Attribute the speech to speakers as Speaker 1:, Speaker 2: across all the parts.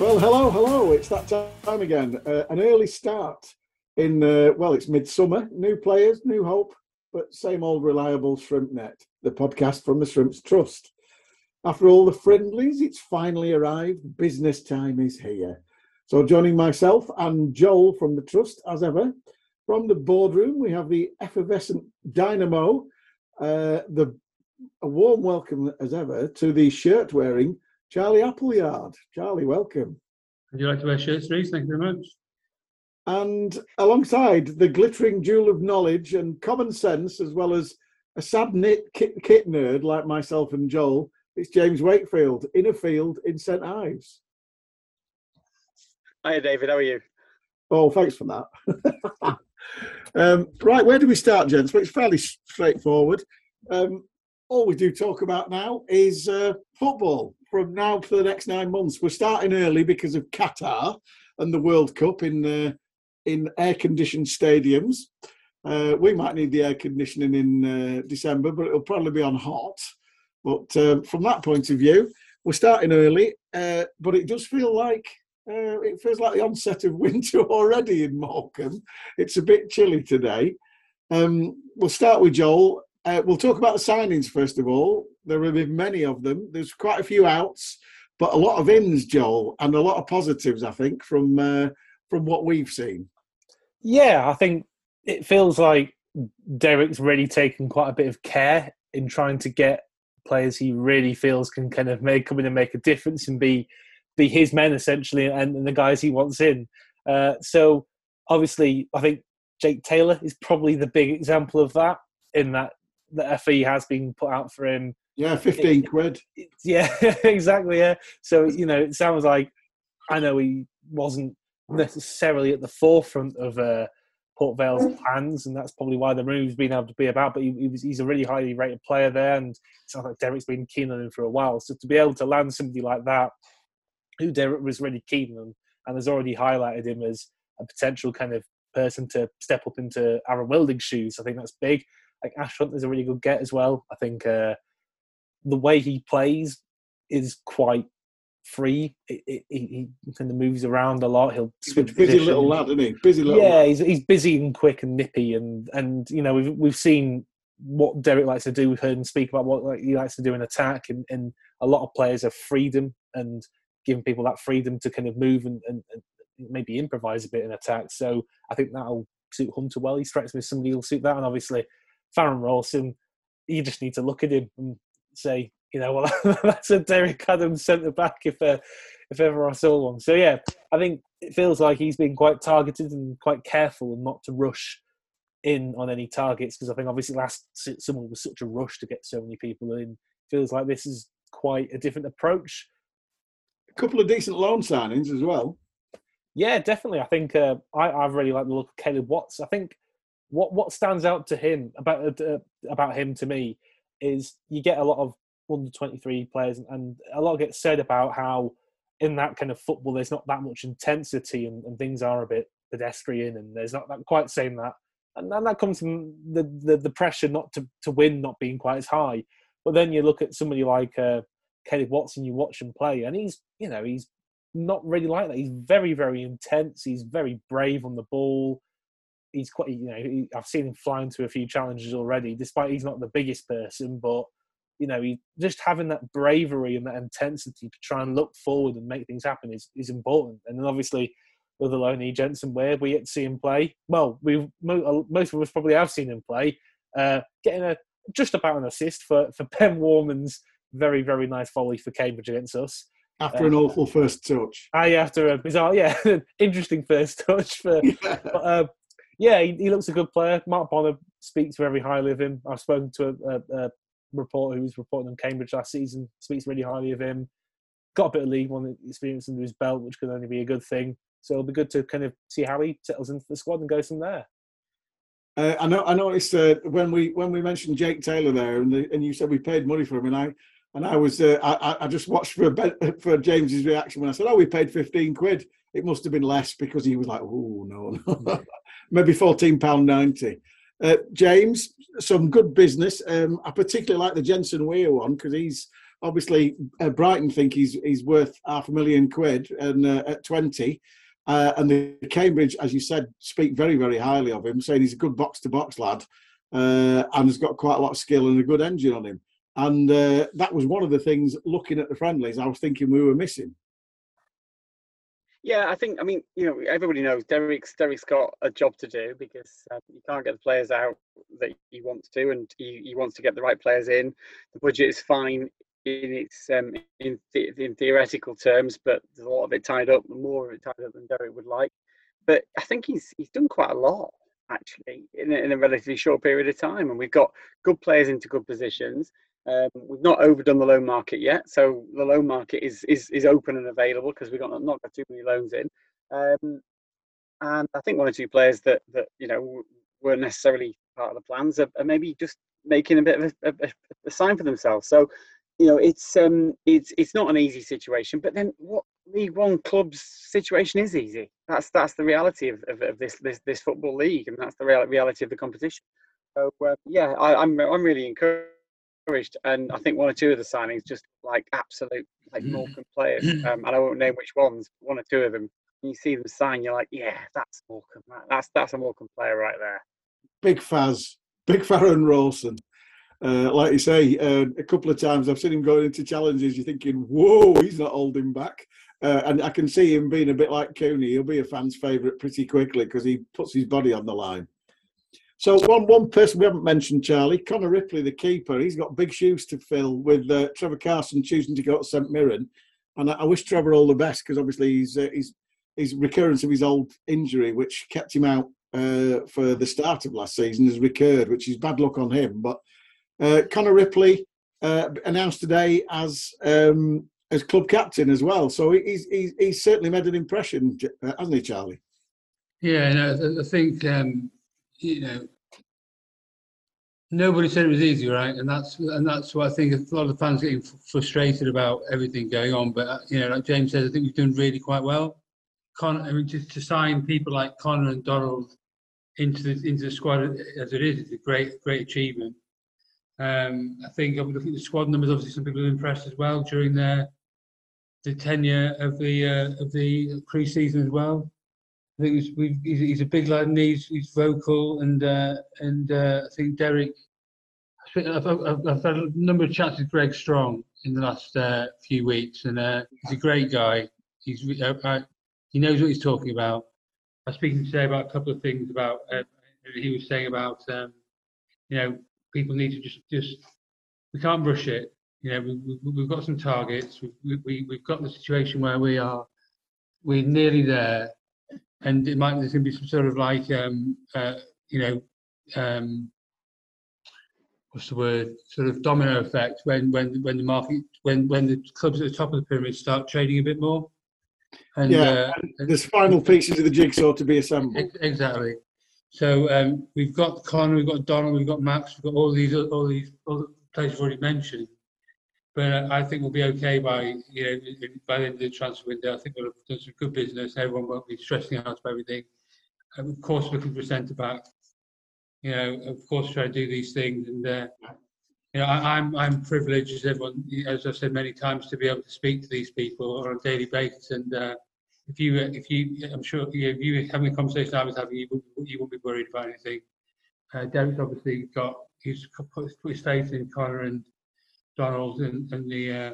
Speaker 1: Well, hello, hello. It's that time again. Uh, an early start in, uh, well, it's midsummer. New players, new hope, but same old reliable Shrimp Net, the podcast from the Shrimps Trust. After all the friendlies, it's finally arrived. Business time is here. So, joining myself and Joel from the Trust, as ever, from the boardroom, we have the effervescent dynamo. Uh, the a warm welcome as ever to the shirt wearing Charlie Appleyard. Charlie, welcome.
Speaker 2: Would you like to wear shirts, Reese? Thank you very much.
Speaker 1: And alongside the glittering jewel of knowledge and common sense, as well as a sad knit kit, kit nerd like myself and Joel, it's James Wakefield in a field in St Ives.
Speaker 3: Hiya, David. How are you?
Speaker 1: Oh, thanks for that. um, right, where do we start, gents? Well, it's fairly straightforward. Um, all we do talk about now is uh, football from now for the next nine months. We're starting early because of Qatar and the World Cup in uh, in air conditioned stadiums. Uh, we might need the air conditioning in uh, December, but it'll probably be on hot. But uh, from that point of view, we're starting early, uh, but it does feel like it feels like the onset of winter already in Morecambe. It's a bit chilly today. Um, we'll start with Joel. Uh, we'll talk about the signings first of all. There have been many of them. There's quite a few outs, but a lot of ins, Joel, and a lot of positives, I think, from uh, from what we've seen.
Speaker 4: Yeah, I think it feels like Derek's really taken quite a bit of care in trying to get players he really feels can kind of make come in and make a difference and be be his men essentially, and, and the guys he wants in. Uh, so obviously, I think Jake Taylor is probably the big example of that. In that the FE has been put out for him.
Speaker 1: Yeah, fifteen
Speaker 4: It-
Speaker 1: quid.
Speaker 4: It- yeah, exactly. Yeah. So you know, it sounds like I know he wasn't necessarily at the forefront of uh, Port Vale's plans, and that's probably why the move's been able to be about. But he, he was, he's a really highly rated player there, and it sounds like Derek's been keen on him for a while. So to be able to land somebody like that, who Derek was really keen on, and has already highlighted him as a potential kind of person to step up into Aaron Wildig's shoes, I think that's big. Like Ash Hunter is a really good get as well. I think uh, the way he plays is quite free. It, it, he he kind of moves around a lot. He'll switch
Speaker 1: busy
Speaker 4: position.
Speaker 1: little lad, isn't he? Busy little
Speaker 4: Yeah,
Speaker 1: lad.
Speaker 4: he's he's busy and quick and nippy, and and you know we've we've seen what Derek likes to do. We've heard him speak about what like, he likes to do in attack, and, and a lot of players have freedom and giving people that freedom to kind of move and, and, and maybe improvise a bit in attack. So I think that'll suit Hunter well. He strikes me as somebody who'll suit that, and obviously Farron Rawson, you just need to look at him and say, you know, well, that's a Derek Adams centre back if uh, if ever I saw one. So yeah, I think it feels like he's been quite targeted and quite careful and not to rush in on any targets because I think obviously last summer was such a rush to get so many people in. Feels like this is quite a different approach.
Speaker 1: A couple of decent loan signings as well.
Speaker 4: Yeah, definitely. I think uh, I, I really like the look of Caleb Watts. I think what what stands out to him about uh, about him to me is you get a lot of under twenty three players, and, and a lot gets said about how in that kind of football there's not that much intensity and, and things are a bit pedestrian, and there's not that quite saying that, and, and that comes from the, the the pressure not to to win not being quite as high. But then you look at somebody like uh, Caleb Watson, you watch him play, and he's you know he's not really like that. He's very, very intense. He's very brave on the ball. He's quite, you know, he, I've seen him fly into a few challenges already, despite he's not the biggest person, but you know, he just having that bravery and that intensity to try and look forward and make things happen is, is important. And then obviously, with Aloni Jensen Weir, we get to see him play. Well, we most of us probably have seen him play, uh, getting a just about an assist for for Ben Worman's very, very nice volley for Cambridge against us.
Speaker 1: After an awful first touch.
Speaker 4: I after a bizarre, yeah, interesting first touch for. But, uh, yeah, he, he looks a good player. Mark Bonner speaks very highly of him. I've spoken to a, a, a reporter who was reporting on Cambridge last season speaks really highly of him. Got a bit of League One experience under his belt, which could only be a good thing. So it'll be good to kind of see how he settles into the squad and goes from there.
Speaker 1: Uh, I know. I noticed uh, when we when we mentioned Jake Taylor there, and the, and you said we paid money for him, and I and I was uh, I, I just watched for Ben- for James's reaction when I said, "Oh, we paid fifteen quid." It must have been less because he was like, "Oh no, no. maybe fourteen pound ninety. Uh, James, some good business. Um, I particularly like the Jensen Weir one because he's obviously uh, Brighton think he's he's worth half a million quid, and uh, at twenty. Uh, and the Cambridge, as you said, speak very, very highly of him, saying he's a good box to box lad uh, and has got quite a lot of skill and a good engine on him. And uh, that was one of the things looking at the friendlies I was thinking we were missing.
Speaker 3: Yeah, I think I mean you know everybody knows Derek's Derek's got a job to do because um, you can't get the players out that he wants to, and he, he wants to get the right players in. The budget is fine in its um, in the, in theoretical terms, but there's a lot of it tied up, more of it tied up than Derek would like. But I think he's he's done quite a lot actually in a, in a relatively short period of time, and we've got good players into good positions. Um, we've not overdone the loan market yet, so the loan market is is, is open and available because we've got not, got too many loans in. Um, and I think one or two players that that you know weren't necessarily part of the plans are, are maybe just making a bit of a, a, a sign for themselves. So you know, it's um, it's it's not an easy situation. But then, what League One club's situation is easy. That's that's the reality of, of, of this, this this football league, and that's the real, reality of the competition. So uh, yeah, I, I'm I'm really encouraged, and I think one or two of the signings just like absolute like Morecambe players, um, and I won't name which ones. One or two of them, you see them sign, you're like, yeah, that's Morecambe. That's that's a Morecambe player right there.
Speaker 1: Big Faz, Big Farron Rawson. Uh, like you say, uh, a couple of times I've seen him going into challenges. You're thinking, "Whoa, he's not holding back," uh, and I can see him being a bit like Cooney. He'll be a fan's favourite pretty quickly because he puts his body on the line. So one one person we haven't mentioned, Charlie Connor Ripley, the keeper. He's got big shoes to fill with uh, Trevor Carson choosing to go to St Mirren, and I, I wish Trevor all the best because obviously he's uh, he's his recurrence of his old injury, which kept him out uh, for the start of last season, has recurred, which is bad luck on him. But uh, Connor Ripley uh, announced today as um, as club captain as well, so he's he's, he's certainly made an impression, uh, hasn't he, Charlie?
Speaker 2: Yeah, no, I think um, you know nobody said it was easy, right? And that's and that's what I think a lot of fans getting frustrated about everything going on. But uh, you know, like James says, I think we've done really quite well. Con, I mean, just to sign people like Connor and Donald into the into the squad as it is, is a great great achievement. Um, I think I would think the squad numbers. Obviously, some people are impressed as well during their the tenure of the uh, of the pre-season as well. I think he's, he's, a big lad and he's, he's vocal and uh, and uh, I think Derek. I've, I've, I've, had a number of chats with Greg Strong in the last uh, few weeks, and uh, he's a great guy. He's uh, he knows what he's talking about. I was speaking today about a couple of things about he was saying about um, you know people need to just just we can't rush it. You know, we, we, have got some targets. We, we, we've got the situation where we are we're nearly there, and it might there's going to be some sort of like um, uh, you know um, what's the word sort of domino effect when when when the market when when the clubs at the top of the pyramid start trading a bit more.
Speaker 1: And, yeah, uh, there's final pieces of the jigsaw to be assembled.
Speaker 2: Exactly. So um, we've got Connor, we've got Donald, we've got Max, we've got all these all these other players already mentioned. But I think we'll be okay by you know by the end of the transfer window. I think we'll have done some good business. Everyone won't be stressing out about everything. And of course, looking for a centre back. You know, of course, try to do these things. And uh, you know, I, I'm I'm privileged as everyone, as I've said many times, to be able to speak to these people on a daily basis and. Uh, if you if you I'm sure if you were having a conversation I was having, you wouldn't, you wouldn't be worried about anything. Uh, Derek's obviously got he's put his faith in Connor and Donald and, and the uh,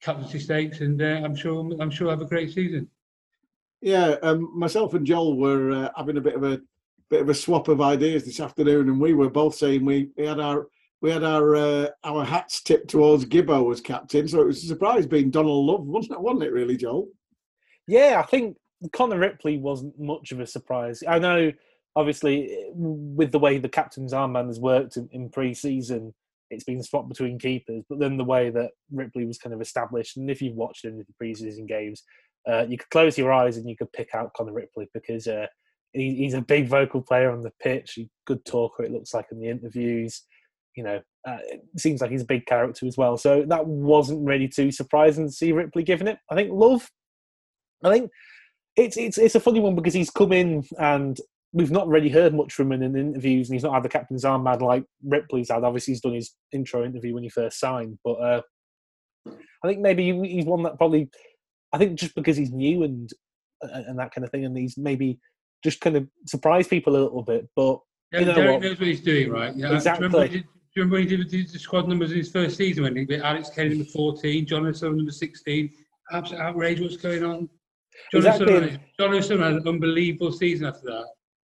Speaker 2: captaincy stakes, and uh, I'm sure I'm sure have a great season.
Speaker 1: Yeah, um, myself and Joel were uh, having a bit of a bit of a swap of ideas this afternoon, and we were both saying we, we had our we had our uh, our hats tipped towards Gibbo as captain, so it was a surprise being Donald Love, wasn't it? Wasn't it really, Joel?
Speaker 4: Yeah, I think Connor Ripley wasn't much of a surprise. I know, obviously, with the way the captain's armband has worked in, in pre-season, it's been swapped between keepers. But then the way that Ripley was kind of established, and if you've watched any of the preseason games, uh, you could close your eyes and you could pick out Connor Ripley because uh, he, he's a big vocal player on the pitch. He's a good talker. It looks like in the interviews. You know, uh, it seems like he's a big character as well. So that wasn't really too surprising to see Ripley giving it. I think Love. I think it's it's it's a funny one because he's come in and we've not really heard much from him in interviews, and he's not had the captain's armband like Ripley's had. Obviously, he's done his intro interview when he first signed, but uh, I think maybe he's one that probably. I think just because he's new and and that kind of thing, and he's maybe just kind of surprised people a little bit. But
Speaker 2: Yeah,
Speaker 4: you know
Speaker 2: Derek
Speaker 4: what?
Speaker 2: knows what he's doing, right? Yeah.
Speaker 4: Exactly.
Speaker 2: Do you remember, do you remember when he did the, the squad numbers in his first season when he beat Alex Kenyon number 14, John O'Sullivan number 16? Absolute outrage what's going on. John
Speaker 4: Exactly.
Speaker 2: O'Sullivan had an unbelievable season after that.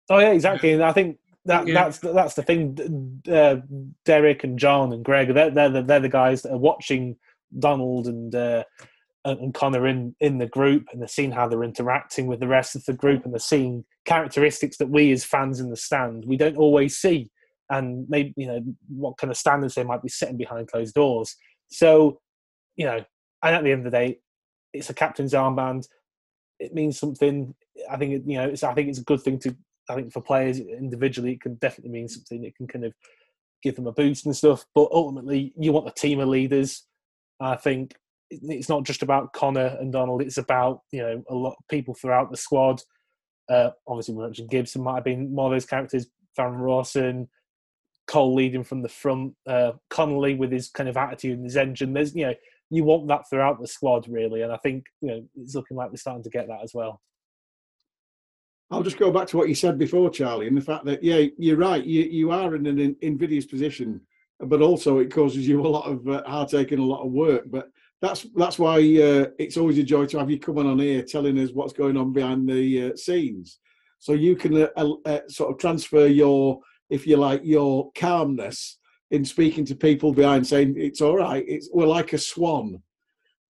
Speaker 4: Oh yeah, exactly. And I think that
Speaker 2: Yeah.
Speaker 4: that's that's the thing. Uh, Derek and John and Greg, they're they're the, they're the guys that are watching Donald and uh, and Connor in in the group, and they're seeing how they're interacting with the rest of the group, and they're seeing characteristics that we as fans in the stand we don't always see, and maybe you know what kind of standards they might be setting behind closed doors. So, you know, and at the end of the day, it's a captain's armband. It means something. I think it, you know. It's, I think it's a good thing to I think for players individually, it can definitely mean something. It can kind of give them a boost and stuff. But ultimately, you want a team of leaders. I think it's not just about Connor and Donald. It's about you know a lot of people throughout the squad. Uh, obviously, we mentioned Gibson might have been more of those characters. Van Rawson, Cole leading from the front, uh, Connolly with his kind of attitude and his engine. There's you know you want that throughout the squad really, and I think you know it's looking like we're starting to get that as well.
Speaker 1: I'll just go back to what you said before, Charlie, and the fact that yeah, you're right. You you are in an invidious position, but also it causes you a lot of uh, heartache and a lot of work. But that's that's why uh, it's always a joy to have you coming on here telling us what's going on behind the uh, scenes, so you can uh, uh, uh, sort of transfer your, if you like, your calmness in speaking to people behind, saying it's all right. It's we're like a swan.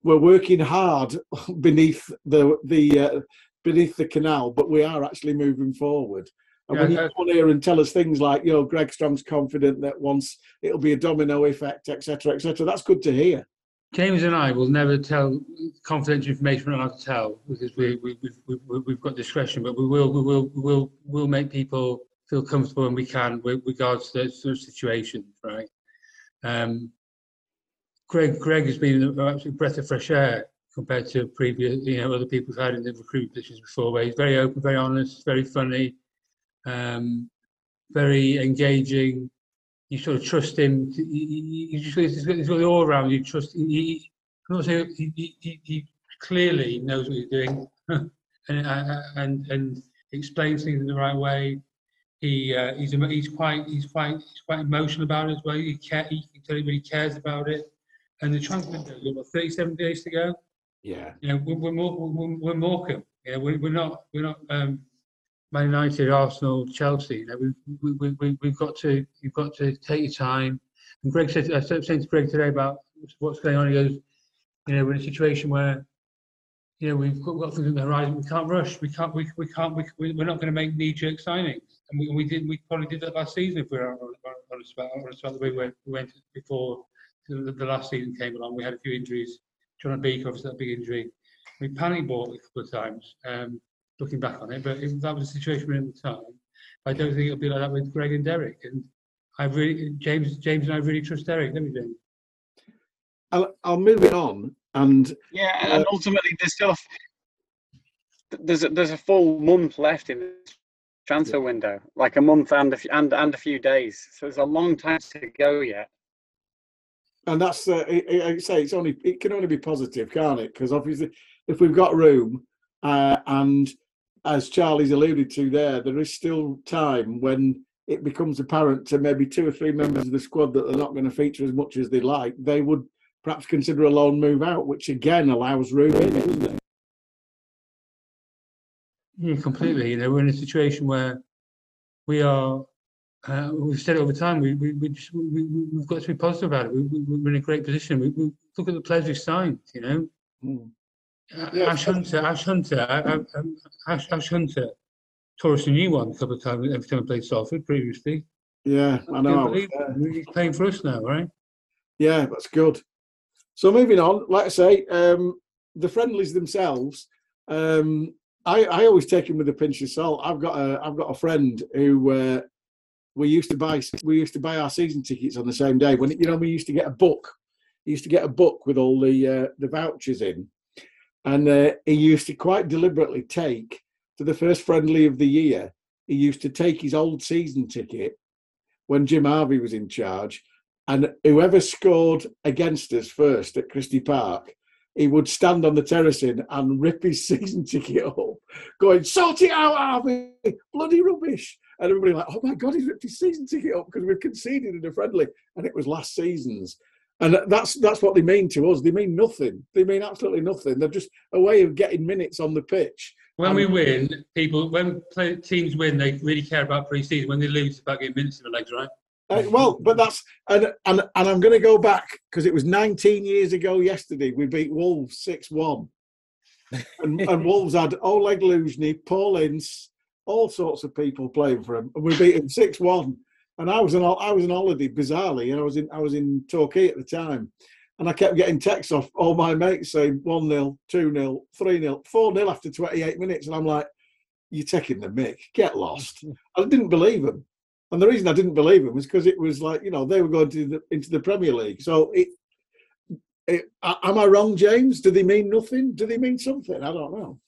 Speaker 1: We're working hard beneath the the uh, beneath the canal, but we are actually moving forward. And when you
Speaker 2: Yeah,
Speaker 1: come here and tell us things like, you know, Greg Strong's confident that once it'll be a domino effect, etc., etc., that's good to hear.
Speaker 2: James and I will never tell confidential information we're not allowed to tell because we, we, we, we, we've got discretion, but we will, we will, we will, we'll make people feel comfortable and we can with regards to those sort of situations, right? Um, Greg, Greg has been an absolute breath of fresh air compared to previous, you know, other people who've had in the recruitment positions before, where he's very open, very honest, very funny, um, very engaging. You sort of trust him. You, you, he's got, he's got the all around. You trust. He, I'm not saying he, he, he- clearly knows what he's doing, and uh, and and explains things in the right way. He uh, he's he's quite he's quite he's quite emotional about it as well. He care, he can tell you he cares about it. And the transfer window, we've got 37 days to go
Speaker 1: Yeah.
Speaker 2: you know, we're, we're, more, we're, we're Morecambe. You know, we're, we're not, we're not um, Man United, Arsenal, Chelsea. You know, we, we, we, we, we've got to, you've got to take your time. And Greg said, I was saying to Greg today about what's going on. He goes, you know, we're in a situation where, you know, we've got, we've got things on the horizon. We can't rush. We can't, we, we can't, we, we- we're not going to make knee-jerk signings. And we, we did, we probably did that last season if we're honest about, honest about the way we we went before the, the last season came along. We had a few injuries. John Baker, obviously, that big injury. We panic bought a couple of times, um, looking back on it, but if that was the situation we were in at the time. I don't think it'll be like that with Greg and Derek. And I really, James, James and I really trust Derek, don't we, James?
Speaker 1: I'll, I'll move it on. And
Speaker 3: Yeah, and and ultimately there's still a, f- there's a, there's a full month left in this transfer window, like a month and a few, and and a few days. So there's a long time to go yet.
Speaker 1: And that's uh, I, say it's only it can only be positive, can't it? Because obviously, if we've got room, uh, and as Charlie's alluded to there, there is still time when it becomes apparent to maybe two or three members of the squad that they're not going to feature as much as they like. They would perhaps consider a loan move out, which again allows room in doesn't it?
Speaker 2: Yeah, completely. You know, we're in a situation where we are. Uh, we've said it over time. We we we just, we we- we've got to be positive about it. We, we, we're in a great position. We, we look at the players we've signed. You know,
Speaker 1: Mm.
Speaker 2: Uh,
Speaker 1: Yeah,
Speaker 2: Ash Hunter, Ash Hunter, uh, uh, um, Ash, Ash Hunter tore us a new one a couple of times every time I played Salford previously.
Speaker 1: Yeah, I know.
Speaker 2: He's playing for us now, right?
Speaker 1: Yeah, that's good. So moving on, like I say, um, the friendlies themselves. Um, I, I always take them with a pinch of salt. I've got a I've got a friend who uh, we used to buy we used to buy our season tickets on the same day. When you know we used to get a book, he used to get a book with all the uh, the vouchers in, and uh, he used to quite deliberately take to the first friendly of the year. He used to take his old season ticket when Jim Harvey was in charge, and whoever scored against us first at Christie Park, he would stand on the terracing and rip his season ticket up, going, "Sort it out, Harvey! Bloody rubbish!" And everybody like, "Oh my God, he's ripped his season ticket up because we've conceded in a friendly, and it was last season's." And that's that's what they mean to us. They mean nothing. They mean absolutely nothing. They're just a way of getting minutes on the pitch.
Speaker 2: When we win, people when play, teams win, they really care about pre-season. When they lose, it's about getting minutes in the legs, right?
Speaker 1: Uh, well, but that's and and and I'm going to go back because it was 19 years ago yesterday. We beat Wolves six one, and, and Wolves had Oleg Luzhny, Paul Ince, all sorts of people playing for him, and we beat him six one. And I was on I was on holiday bizarrely, and I was in I was in Torquay at the time, and I kept getting texts off all my mates saying one 0 two 0 three 0 four 0 after 28 minutes, and I'm like, "You're taking the mick. Get lost." I didn't believe him, And the reason I didn't believe him was because it was like you know they were going to the, into the Premier League. So it, it, am I wrong, James? Do they mean nothing? Do they mean something? I don't know.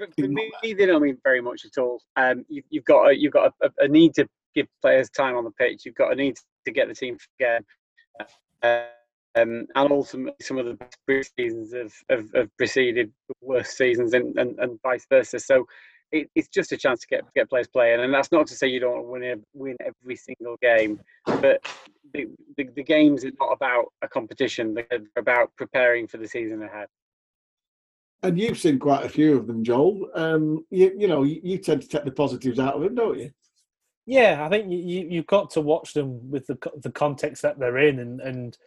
Speaker 3: For, for me, they don't mean very much at all. Um, you've, you've got a, you've got a, a, need to give players time on the pitch. You've got a need to get the team again. Uh, um, and ultimately, some of the best pre-seasons have, have, have preceded the worst seasons, and, and, and vice versa. So it, it's just a chance to get get players playing, and that's not to say you don't win win every single game, but the, the, the games are not about a competition; they're about preparing for the season ahead.
Speaker 1: And you've seen quite a few of them, Joel. Um, you, you know, you, you tend to take the positives out of them, don't you?
Speaker 4: Yeah, I think you, you you've got to watch them with the the context that they're in and and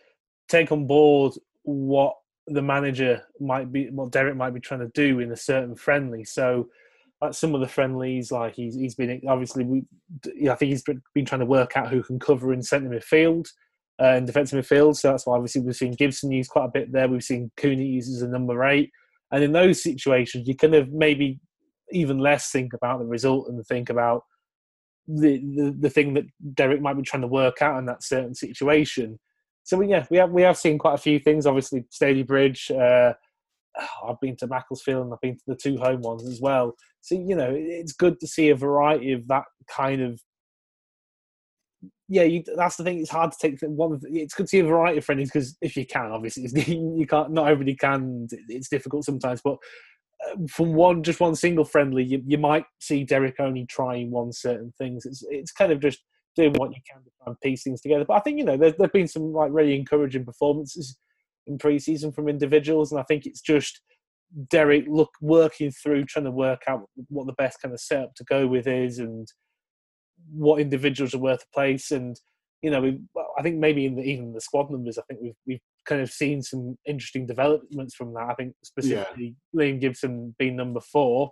Speaker 4: take on board what the manager might be, what Derek might be trying to do in a certain friendly. So, like some of the friendlies, like he's he's been obviously we, I think he's been trying to work out who can cover in centre midfield uh, and defensive midfield. So that's why obviously we've seen Gibson use quite a bit there. We've seen Cooney use as a number eight, and in those situations, you kind of maybe even less think about the result and think about the, the the thing that Derek might be trying to work out in that certain situation. So yeah, we have we have seen quite a few things. Obviously, Stalybridge. Uh, I've been to Macclesfield and I've been to the two home ones as well. So you know, it's good to see a variety of that kind of. Yeah, you, that's the thing. It's hard to take one. It's good to see a variety of friendlies because if you can, obviously, you can't. Not everybody can. It's difficult sometimes, but uh, from one just one single friendly, you, you might see Derek only trying one certain things. It's it's kind of just doing what you can to try and piece things together. But I think you know there there've been some like really encouraging performances in pre-season from individuals, and I think it's just Derek look working through trying to work out what the best kind of setup to go with is and what individuals are worth a place. And you know, we, I think maybe in the, even the squad numbers, I think we've we've kind of seen some interesting developments from that. I think specifically Liam Gibson being number four.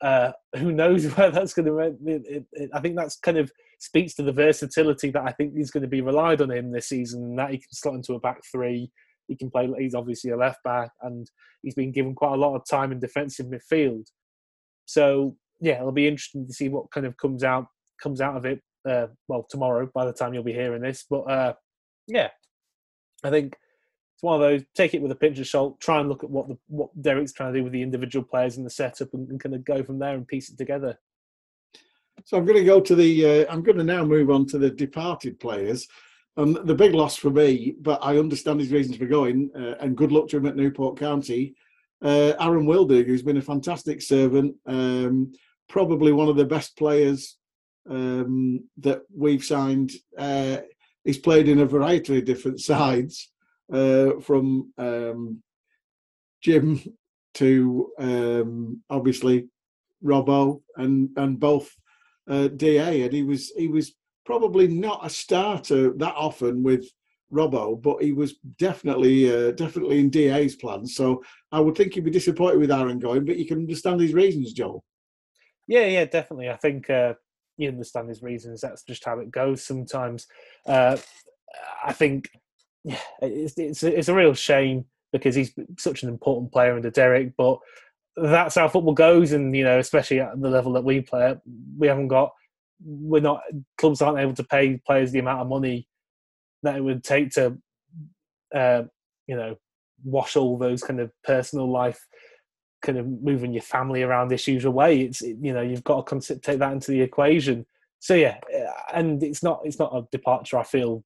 Speaker 4: Uh, who knows where that's going to? I think that's kind of speaks to the versatility that I think is going to be relied on him this season. That he can slot into a back three. He can play. He's obviously a left back, and he's been given quite a lot of time in defensive midfield. So yeah, it'll be interesting to see what kind of comes out comes out of it. Uh, well, tomorrow by the time you'll be hearing this, but uh, yeah, I think it's one of those. Take it with a pinch of salt. Try and look at what the what Derek's trying to do with the individual players in the setup, and, and kind of go from there and piece it together.
Speaker 1: So I'm going to go to the. Uh, I'm going to now move on to the departed players. Um, the big loss for me, but I understand his reasons for going, uh, and good luck to him at Newport County. Uh, Aaron Wildig, who's been a fantastic servant, um, probably one of the best players um, that we've signed. Uh, he's played in a variety of different sides, uh, from um, Jim to um, obviously Robbo, and and both uh, Da, and he was he was probably not a starter that often with Robbo, but he was definitely uh, definitely in DA's plans. So I would think he'd be disappointed with Aaron going, but you can understand his reasons, Joel.
Speaker 4: Yeah, yeah, definitely. I think uh, you understand his reasons. That's just how it goes sometimes. Uh, I think it's it's a, it's a real shame because he's such an important player under Derek, but that's how football goes, and you know, especially at the level that we play we haven't got, we're not clubs aren't able to pay players the amount of money that it would take to, uh, you know, wash all those kind of personal life, kind of moving your family around issues away. It's you know you've got to take that into the equation. So yeah, uh, and it's not it's not a departure I feel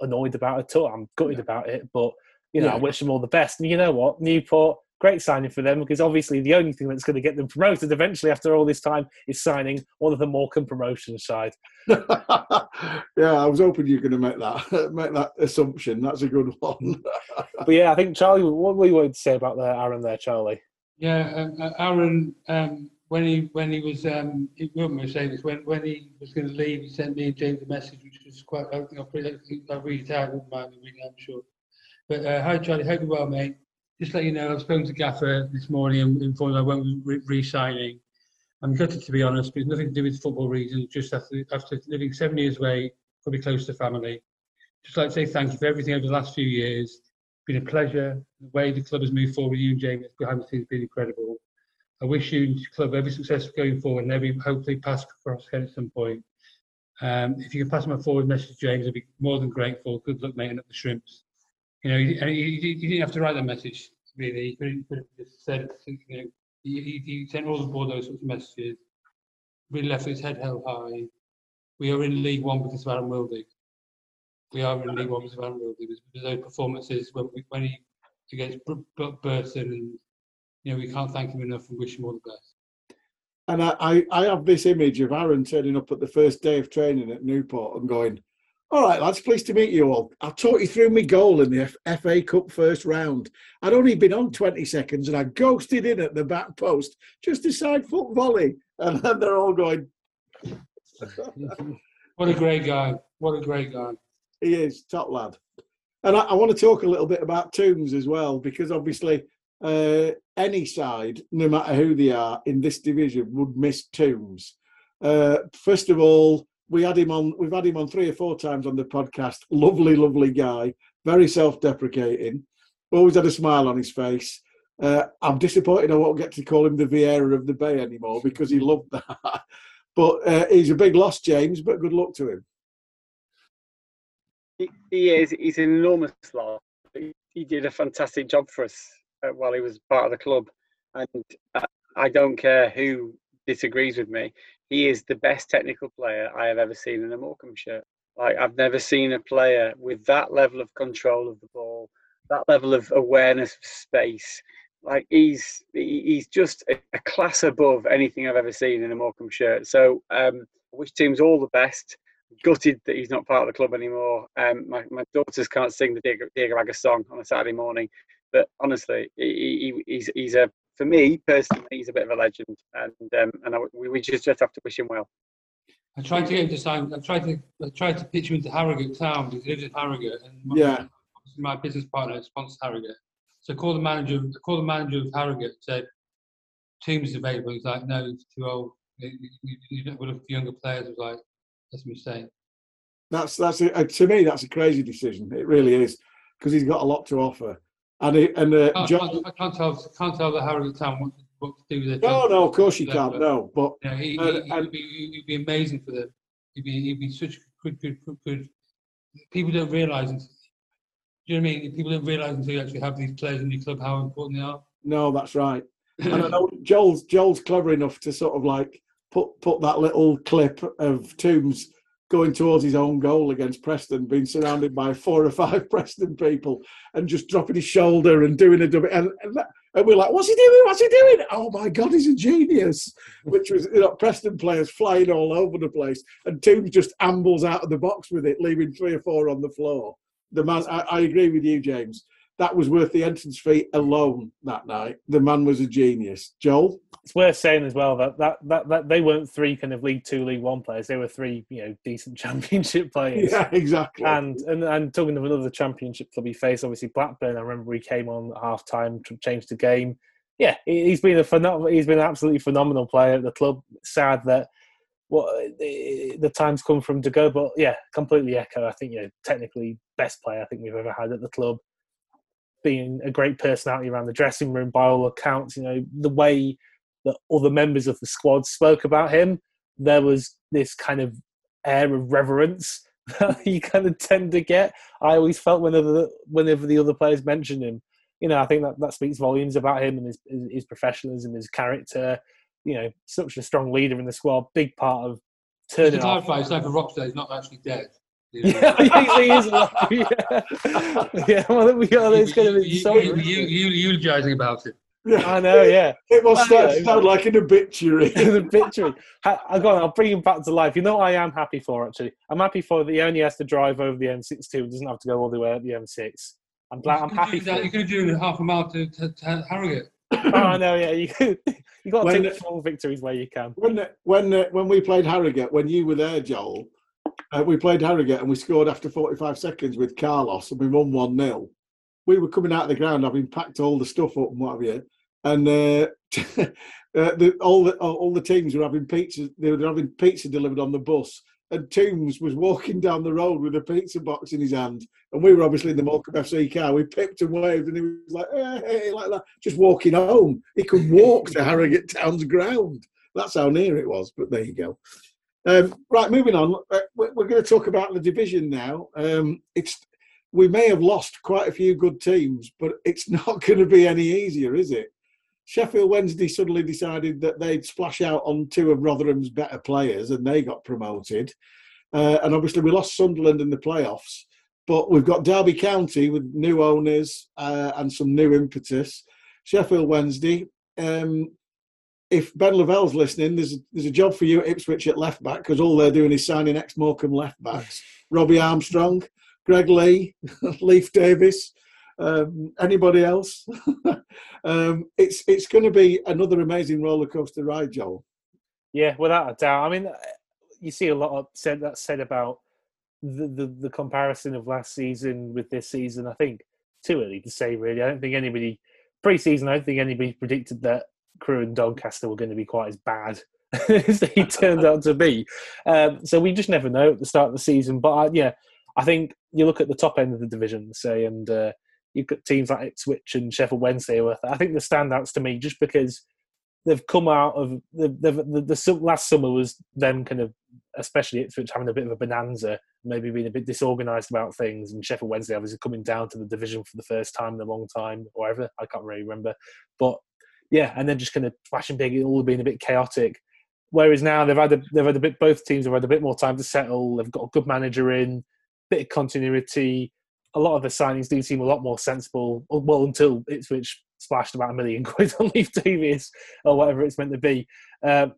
Speaker 4: annoyed about at all. I'm gutted about it, but you know,
Speaker 1: Yeah.
Speaker 4: I wish them all the best. And you know what, Newport, great signing for them because obviously the only thing that's going to get them promoted eventually after all this time is signing one of the Morecambe promotion side.
Speaker 1: yeah, I was hoping you were going to make that make that assumption. That's a good one.
Speaker 4: But yeah, I think Charlie, what were you wanted to say about the Aaron there, Charlie?
Speaker 2: Yeah, um, uh, Aaron, um, when he when he was, um, he me say this, when, when he was going to leave, he sent me and James a message, which was quite, I think I'll, read it out, I wouldn't mind reading I'm sure. But uh, hi Charlie, hope you're well, mate. Just let you know, I've spoken to Gaffer this morning and informed I won't be re- re-signing. I'm gutted to be honest, but it's nothing to do with football reasons. Just after after living seven years away, probably close to family. Just like to say thank you for everything over the last few years. Been a pleasure. The way the club has moved forward with you and James behind the scenes has been incredible. I wish you and your club every success going forward and every hopefully pass across again at some point. Um, if you can pass my forward message, James, I'd be more than grateful. Good luck, mate, and up the shrimps. You know, you, you, you you didn't have to write that message, really. You could have, could have just said, you know, he sent all the board those sorts of messages. Really left his head held high. We are in League One because of Aaron Wildig. We are in League One Aaron Wildig. There's, there's those performances when, we, when he against Bur- Bur- Burton, and you know we can't thank him enough and wish him all the best.
Speaker 1: And I, I, I have this image of Aaron turning up at the first day of training at Newport and going, All right, lads, pleased to meet you all. I'll talk you through my goal in the F- FA Cup first round. I'd only been on 20 seconds and I ghosted in at the back post, just a side foot volley. And then they're all going,
Speaker 2: What a great guy! What a great guy!
Speaker 1: He is top lad. And I, I want to talk a little bit about Tombs as well, because obviously uh, any side, no matter who they are in this division, would miss Tombs. Uh, first of all, we had him on. We've had him on three or four times on the podcast. Lovely, lovely guy. Very self-deprecating. Always had a smile on his face. Uh, I'm disappointed I won't get to call him the Vieira of the Bay anymore because he loved that. but uh, he's a big loss, James. But good luck to him.
Speaker 3: He, is. He's an enormous loss. He, did a fantastic job for us uh, while he was part of the club, and I don't care who disagrees with me. He is the best technical player I have ever seen in a Morecambe shirt. Like I've never seen a player with that level of control of the ball, that level of awareness of space. Like he's he's just a, a class above anything I've ever seen in a Morecambe shirt. So um, I wish teams all the best gutted that he's not part of the club anymore. Um, my, my daughters can't sing the Diego, Diego Agger song on a Saturday morning, but honestly, he, he, he's he's a for me personally, he's a bit of a legend, and um, and I, we, we just just have to wish him well.
Speaker 2: I tried to get him to sign. I tried to. I tried to pitch him into Harrogate Town because he lives in Harrogate, and my,
Speaker 1: Yeah.
Speaker 2: my business partner sponsors Harrogate. So I called the manager. I called the manager of Harrogate. Said, "Team is available." He's like, "No, he's too old. You, you, you don't look for younger players." Was like, "That's a mistake."
Speaker 1: That's that's a, uh, to me that's a crazy decision. It really is because he's got a lot to offer. And it, and uh,
Speaker 2: I
Speaker 1: John,
Speaker 2: I can't tell. Can't tell the Harrogate Town what, what to do with their.
Speaker 1: no, no, of course you can't.
Speaker 2: but-
Speaker 1: No, but
Speaker 2: You know, he, he, he'd, be, he'd be amazing for them. He'd be, he'd be such good, good, good, good. People don't realise. Do you know what I mean? People don't realise until you actually have these players in your club how important they are.
Speaker 1: no, that's right. And I know Joel's Joel's clever enough to sort of like put put that little clip of Toombs going towards his own goal against Preston, being surrounded by four or five Preston people, and just dropping his shoulder and doing a double. And, and, and we're like, "What's he doing? What's he doing? Oh my God, he's a genius!" Which was you know Preston players flying all over the place, and Toombs just ambles out of the box with it, leaving three or four on the floor. The man, I, I agree with you, James. That was worth the entrance fee alone that night. The man was a genius. Joel,
Speaker 4: It's worth saying as well that, that, that, that they weren't three kind of League Two, League One players. They were three, you know, decent Championship players.
Speaker 1: yeah, exactly.
Speaker 4: And, and and talking of another championship club he faced, obviously Blackburn. I remember he came on at half time to change the game. Yeah, he- he's been a phenomenal. He's been an absolutely phenomenal player at the club. Sad that what the, the time's come from to go. But yeah, completely echo. I think you know, technically best player I think we've ever had at the club. Being a great personality around the dressing room by all accounts, you know the way that other members of the squad spoke about him, there was this kind of air of reverence that you kind of tend to get. I always felt whenever the, whenever the other players mentioned him, you know, I think that, that speaks volumes about him and his, his, professionalism, his character. You know, such a strong leader in the squad, big part of turning off.
Speaker 2: clarify, it's like a rock star. He's not actually dead. You know?
Speaker 4: yeah, he is alive. Yeah, yeah. Well, we got. It's going to be
Speaker 2: You-
Speaker 4: so.
Speaker 2: you- you- you- you eulogizing about it.
Speaker 1: Yeah,
Speaker 4: I know. Yeah.
Speaker 1: it was
Speaker 4: Well,
Speaker 1: starting
Speaker 4: yeah.
Speaker 1: to sound like an obituary.
Speaker 4: the victory. Ha- I got. I'll bring him back to life. You know, what I am happy for actually. I'm happy for that he only has to drive over the M6 too. Doesn't have to go all the way up the M6. I'm glad. I'm happy
Speaker 2: do
Speaker 4: for.
Speaker 2: that. You
Speaker 4: him.
Speaker 2: could have driven half a mile to, to, to Harrogate.
Speaker 4: Oh, I know. Yeah, you. You got to
Speaker 1: When
Speaker 4: take the
Speaker 1: the-
Speaker 4: small victories where you can.
Speaker 1: when when uh, when we played Harrogate, when you were there, Joel, uh, we played Harrogate and we scored after 45 seconds with Carlos and we won 1 0. We were coming out of the ground having packed all the stuff up and what have you. And uh, uh, the, all the all the teams were having pizza. They were having pizza delivered on the bus. And Toombs was walking down the road with a pizza box in his hand, and we were obviously in the Morecambe FC car. We pipped and waved, and he was like, "Hey, hey," like that, just walking home. He could walk to Harrogate Town's ground. That's how near it was. But there you go. Um, right, moving on. Uh, We're, going to talk about the division now. Um, it's we may have lost quite a few good teams, but it's not going to be any easier, is it? Sheffield Wednesday suddenly decided that they'd splash out on two of Rotherham's better players, and they got promoted. Uh, and obviously, we lost Sunderland in the playoffs, but we've got Derby County with new owners uh, and some new impetus. Sheffield Wednesday. Um, if Ben Lavelle's listening, there's there's a job for you at Ipswich at left back because all they're doing is signing ex Morecambe left backs. Robbie Armstrong, Greg Leigh, Leif Davis, um, anybody else? um, it's it's going to be another amazing roller coaster ride, Joel.
Speaker 4: Yeah, without a doubt. I mean, you see a lot of said that said about the, the the comparison of last season with this season. I think too early to say. Really, I don't think anybody pre-season. I don't think anybody predicted that Crewe and Doncaster were going to be quite as bad as they turned out to be. Um, so we just never know at the start of the season. But uh, yeah, I think you look at the top end of the division, say, and uh, you've got teams like Ipswich and Sheffield Wednesday. With I think the standouts to me just because they've come out of the, the, the, last summer was them kind of especially Ipswich having a bit of a bonanza maybe being a bit disorganized about things and Sheffield Wednesday obviously coming down to the division for the first time in a long time or whatever I can't really remember but yeah and then just kind of flashing big it all being a bit chaotic whereas now they've had a, they've had a bit both teams have had a bit more time to settle they've got a good manager in bit of continuity a lot of the signings do seem a lot more sensible. Well, until Ipswich splashed about a million quid on Leif Davis or whatever it's meant to be. Um,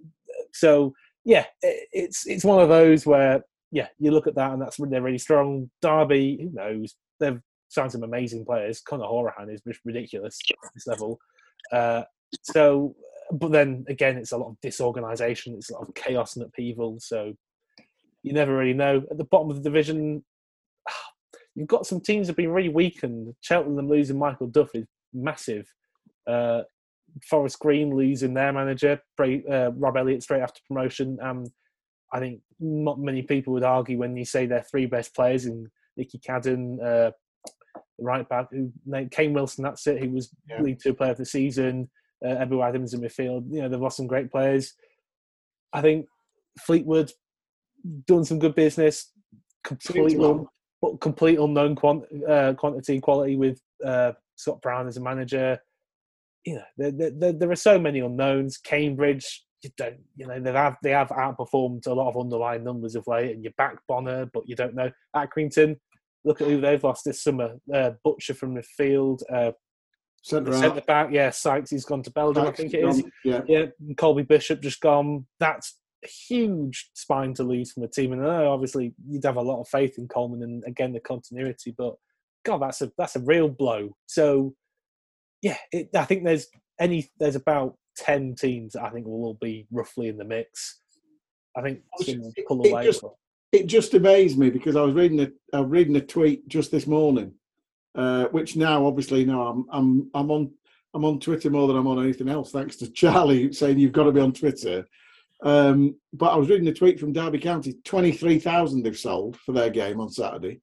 Speaker 4: so yeah, it, it's it's one of those where yeah, you look at that and that's they're really strong. Derby, who knows? They've signed some amazing players. Conor Hourihane is ridiculous at this level. Uh, so, but then again, it's a lot of disorganisation. It's a lot of chaos and upheaval. So you never really know. At the bottom of the division, you've got some teams that have been really weakened. Cheltenham losing Michael Duff is massive. Uh, Forest Green losing their manager, uh, Rob Elliott, straight after promotion. Um, I think not many people would argue when you say their three best players in Nicky Cadden, uh, right back, who Kane Wilson. That's it. He was
Speaker 1: Yeah.
Speaker 4: League Two Player of the Season. Uh, Ebou Adams in midfield. You know they've lost some great players. I think Fleetwood done some good business. Completely,
Speaker 1: well.
Speaker 4: but complete unknown quant, uh, quantity quality with uh, Scott Brown as a manager. You know, there, there- there, are so many unknowns. Cambridge, you don't, you know, they have they have outperformed a lot of underlying numbers of late, and you back Bonner, but you don't know Accrington. Look at who they've lost this summer. Uh, Butcher from midfield, uh,
Speaker 1: Centre
Speaker 4: centre back. Yeah, Sykes. He's gone to Belgium. I think it is.
Speaker 1: Yeah.
Speaker 4: Yeah, Colby Bishop just gone. That's a huge spine to lose from a team. And I know obviously you'd have a lot of faith in Coleman and again the continuity, but God, that's a that's a real blow. So yeah, it, I think there's any there's about ten teams that I think will all be roughly in the mix. I think will
Speaker 1: It just- it just amazed me because I was reading a I was reading a tweet just this morning, uh, which now obviously now I'm I'm I'm on I'm on Twitter more than I'm on anything else thanks to Charlie saying you've got to be on Twitter. Um, but I was reading a tweet from Derby County: twenty-three thousand they've sold for their game on Saturday.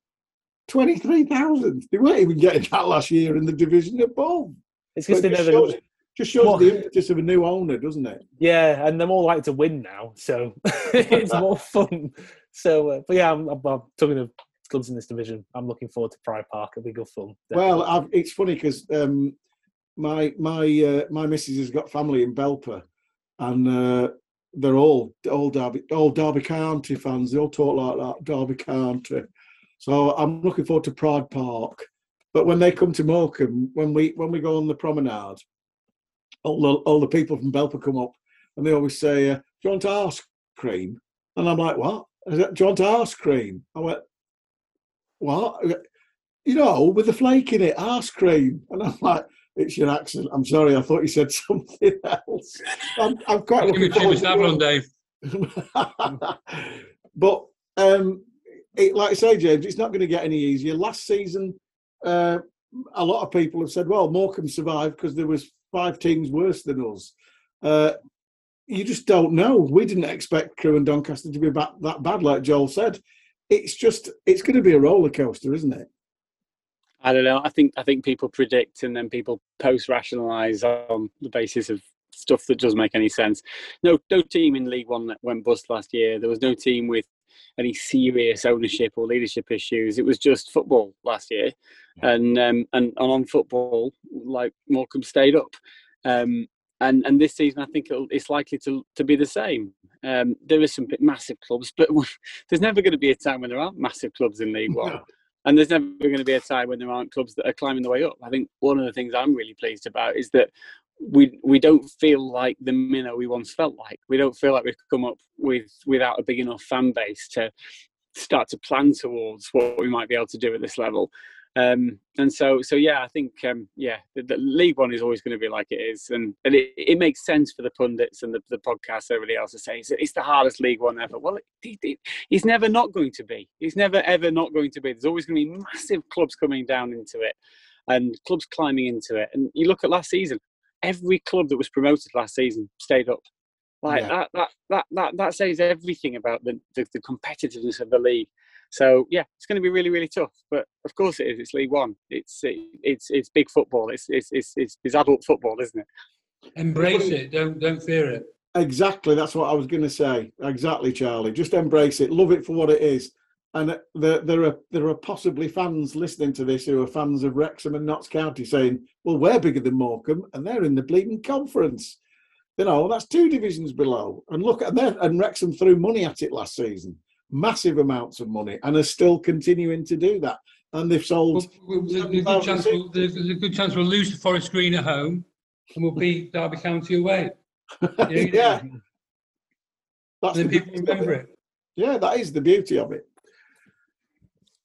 Speaker 1: Twenty-three thousand. They weren't even getting that last year in the division above.
Speaker 4: It's because
Speaker 1: But
Speaker 4: they
Speaker 1: just
Speaker 4: never.
Speaker 1: shows, just shows the impetus of a new owner, doesn't it?
Speaker 4: Yeah, and they're more like to win now, so it's more fun. So, uh, but yeah, I'm, I'm, I'm talking of clubs in this division. I'm looking forward to Pride Park. It'll be good fun.
Speaker 1: Well, I've, it's funny because um, my my uh, my missus has got family in Belper, and uh, they're all all Derby all Derby County fans. They all talk like that, Derby County. So I'm looking forward to Pride Park. But when they come to Morecambe, when we when we go on the promenade, all the all the people from Belper come up, and they always say, uh, "Do you want ice cream?" And I'm like, "What? I said, Do you want ice cream?" I went, "What?" you know, with the flake in it, ice cream. And I'm like, it's your accent. I'm sorry, I thought you said something else. I'm, I'm quite looking forward to
Speaker 2: Savlon, Dave.
Speaker 1: but um, it, like I say, James, it's not going to get any easier. Last season, uh, a lot of people have said, well, Morecambe survived because there was five teams worse than us. Uh, you just don't know. We didn't expect Crewe and Doncaster to be ba- that bad, like Joel said. It's just, it's going to be a roller coaster, isn't it?
Speaker 3: I don't know. I think I think people predict and then people post rationalise on the basis of stuff that doesn't make any sense. No, no team in League One that went bust last year. There was no team with any serious ownership or leadership issues. It was just football last year, and um, and, and on football, like Morecambe stayed up. Um, and and this season, I think it'll, it's likely to to be the same. Um, are some massive clubs, but there's never going to be a time when there aren't massive clubs in League One. And there's never going to be a time when there aren't clubs that are climbing the way up. I think one of the things I'm really pleased about is that we we don't feel like the minnow we once felt like. We don't feel like we've come up with without a big enough fan base to start to plan towards what we might be able to do at this level. Um, and so, so yeah, I think um, yeah, the, the League One is always going to be like it is, and, and it, it makes sense for the pundits and the, the podcasts, everybody else to say it's, it's the hardest League One ever. Well, it, it, it, it's never not going to be. It's never ever not going to be. There's always going to be massive clubs coming down into it, and clubs climbing into it. And you look at last season, every club that was promoted last season stayed up. Like
Speaker 1: Yeah.
Speaker 3: that, that, that, that, that says everything about the, the, the competitiveness of the league. So yeah, it's going to be really, really tough. But of course it is. It's League One. It's it, it's it's big football. It's it's it's it's, it's adult football, isn't it?
Speaker 2: Embrace it. Don't don't fear it.
Speaker 1: Exactly, that's what I was going to say. Exactly, Charlie. Just embrace it, love it for what it is. And there, there are there are possibly fans listening to this who are fans of Wrexham and Notts County saying, "Well, we're bigger than Morecambe, and they're in the bleeding conference." You know, that's two divisions below. And look at that. And Wrexham threw money at it last season, massive amounts of money, and are still continuing to do that. And they've sold.
Speaker 2: Well, there's, a good chance we'll, there's a good chance we'll lose to Forest Green at home, and we'll beat Derby County away. You know,
Speaker 1: yeah, that's
Speaker 2: And
Speaker 1: the
Speaker 2: people remember
Speaker 1: it.
Speaker 2: it.
Speaker 1: Yeah, that is the beauty of it.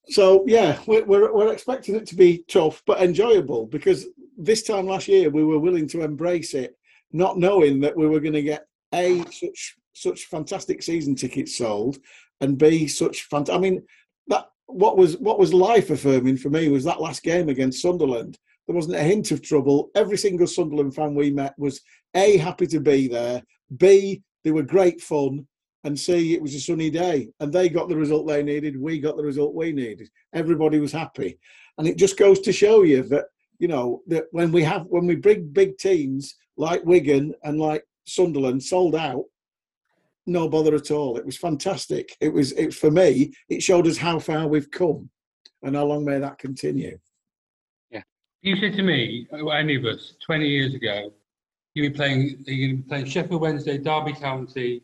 Speaker 1: So yeah, we're, we're we're expecting it to be tough but enjoyable because this time last year we were willing to embrace it, not knowing that we were going to get a such such fantastic season tickets sold, and be such fant. I mean, that what was what was life affirming for me was that last game against Sunderland. There wasn't a hint of trouble. Every single Sunderland fan we met was a happy to be there. B they were great fun and see it was a sunny day and they got the result they needed we got the result we needed everybody was happy and it just goes to show you that you know that when we have when we bring big teams like wigan and like sunderland sold out no bother at all it was fantastic it was it for me it showed us how far we've come and how long may that continue Yeah,
Speaker 2: You said to me, or any of us, 20 years ago, you'd be playing, you're going to be playing Sheffield Wednesday, Derby County,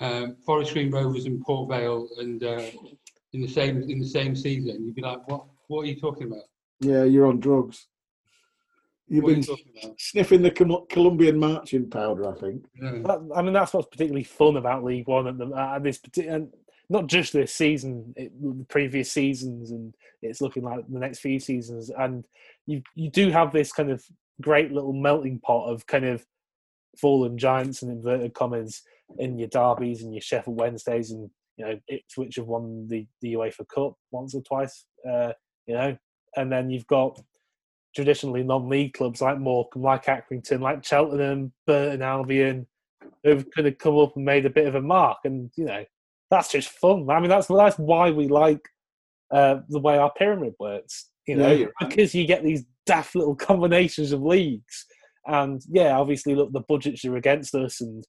Speaker 2: um, Forest Green Rovers, and Port Vale, and uh, in the same in the same season. You'd be like, what? What are you talking about?
Speaker 1: yeah you're on drugs you've
Speaker 2: What
Speaker 1: been
Speaker 2: you talking about?
Speaker 1: sniffing the Com- colombian marching powder i think
Speaker 2: Yeah.
Speaker 4: That, I mean, that's what's particularly fun about League One at the at this particular, not just this season, it, the previous seasons, and it's looking like the next few seasons. And you you do have this kind of great little melting pot of kind of fallen giants and inverted commas in your derbies and your Sheffield Wednesdays and you know Ipswich have won the the UEFA Cup once or twice, uh, you know, and then you've got traditionally non-league clubs like Morecambe, like Accrington, like Cheltenham, Burton Albion, who've kind of come up and made a bit of a mark, and you know that's just fun. I mean, that's that's why we like uh, the way our pyramid works. You know,
Speaker 1: Yeah, right.
Speaker 4: because you get these daft little combinations of leagues, and yeah, obviously, look, the budgets are against us, and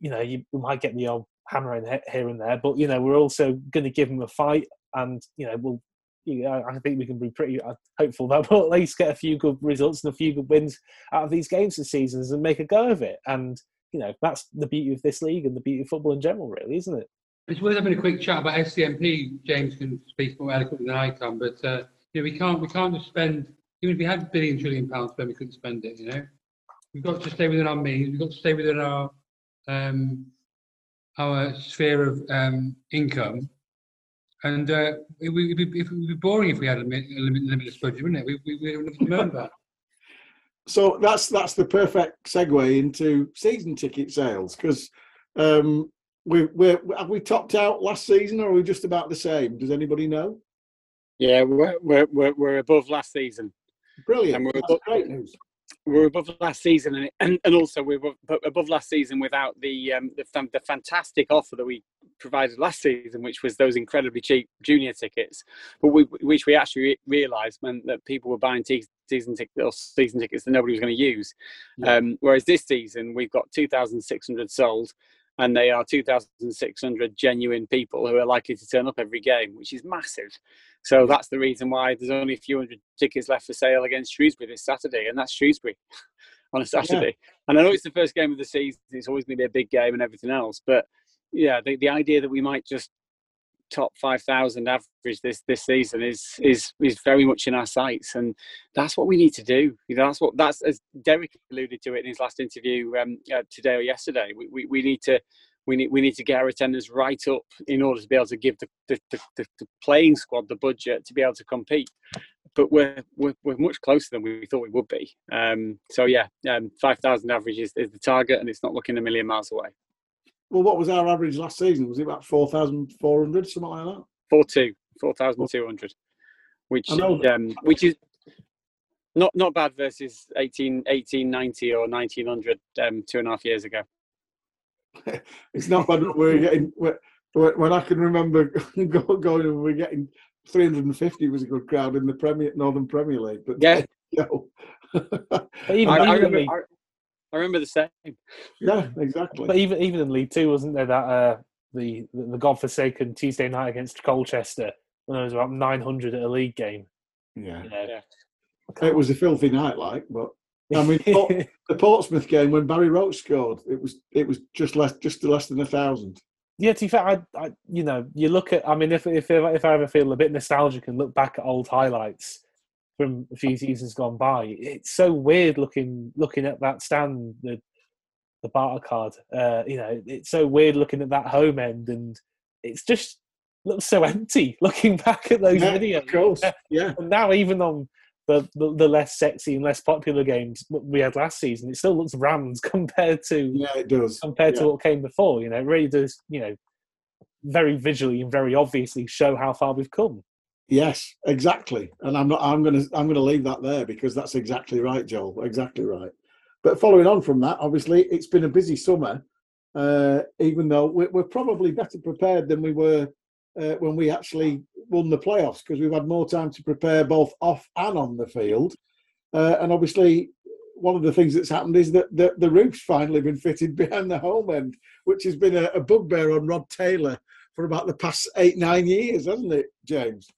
Speaker 4: you know, you might get the old hammer in here and there, but you know, we're also going to give them a fight, and you know, we'll. I think we can be pretty uh, hopeful that we'll at least get a few good results and a few good wins out of these games this seasons and make a go of it. And you know, that's the beauty of this league and the beauty of football in general, really, isn't it?
Speaker 2: It's worth having a quick chat about SCMP. James can speak more eloquently than I can, but uh, you know, we can't we can't just spend even if we had a billion trillion pounds spend, we couldn't spend it. You know, we've got to stay within our means. We've got to stay within our um, our sphere of um, income. And uh, it would be, it would be boring if we had a, limit, a limitless budget, wouldn't it? We, we, we would have to learn that.
Speaker 1: So that's that's the perfect segue into season ticket sales because um, we we have we topped out last season or are we just about the same? Does anybody know?
Speaker 3: Yeah, we're we're we're, we're above last season.
Speaker 1: Brilliant.
Speaker 3: And we're
Speaker 1: That's
Speaker 3: above-
Speaker 1: great news.
Speaker 3: We're above last season, and and, and also we're above, last season without the um, the, the fantastic offer that we provided last season, which was those incredibly cheap junior tickets, but we, which we actually re- realised meant that people were buying te- season tickets or season tickets that nobody was going to use.
Speaker 1: Yeah.
Speaker 3: Um, whereas this season we've got 2,600 sold, and they are 2,600 genuine people who are likely to turn up every game, which is massive. So mm. that's the reason why there's only a few hundred tickets left for sale against Shrewsbury this Saturday, and that's Shrewsbury on a Saturday. And I know it's the first game of the season; it's always going to be a big game and everything else. But yeah, the, the idea that we might just top five thousand average this this season is is is very much in our sights, and that's what we need to do. You know, that's what that's as Derek alluded to it in his last interview um, uh, today or yesterday. We, we we need to. We need, we need to get our attendance right up in order to be able to give the, the, the, the, the playing squad the budget to be able to compete but we're, we're we're much closer than we thought we would be. Um, so yeah, um, five thousand average is, is the target, and it's not looking a million miles away.
Speaker 1: Well, what was our average last season? Was it about four thousand four hundred, something like that?
Speaker 3: Four two, four thousand two hundred, which um, which is not not bad versus 18, 1890 or nineteen hundred um, two and a half years ago.
Speaker 1: It's not bad. We're getting when when I can remember going and we're getting 350 was a good crowd in the Premier Northern Premier League. But
Speaker 3: Yeah.
Speaker 1: no.
Speaker 4: But even,
Speaker 3: I, I remember, I, I remember the same.
Speaker 1: yeah, exactly.
Speaker 4: but even even in League Two, wasn't there that uh, the the, the godforsaken Tuesday night against Colchester when there was about nine hundred at a league game?
Speaker 1: yeah,
Speaker 4: You know,
Speaker 3: Yeah.
Speaker 1: it was a filthy night, like. But I mean, the Portsmouth game when Barry Roche scored, it was it was just less just less than a thousand.
Speaker 4: Yeah, to be fair, I, I, you know, you look at. I mean, if if if I ever feel a bit nostalgic and look back at old highlights from a few seasons gone by, it's so weird looking looking at that stand, the the barter card. Uh, you know, it's so weird looking at that home end, and it's just looks so empty looking back at those
Speaker 1: Yeah,
Speaker 4: videos.
Speaker 1: of course, yeah.
Speaker 4: And now, even on the, the the less sexy and less popular games we had last season, it still looks rammed compared to
Speaker 1: Yeah, it does.
Speaker 4: compared
Speaker 1: Yeah.
Speaker 4: to what came before. You know, it really does, you know, very visually and very obviously show how far we've come.
Speaker 1: Yes, exactly. And I'm not. I'm gonna. I'm gonna leave that there because that's exactly right, Joel. Exactly right. But following on from that, obviously, it's been a busy summer. Uh, even though we're, we're probably better prepared than we were uh, when we actually won the playoffs because we've had more time to prepare both off and on the field. Uh, and obviously, one of the things that's happened is that the, the roof's finally been fitted behind the home end, which has been a, a bugbear on Rod Taylor for about the past eight nine years, hasn't it, James?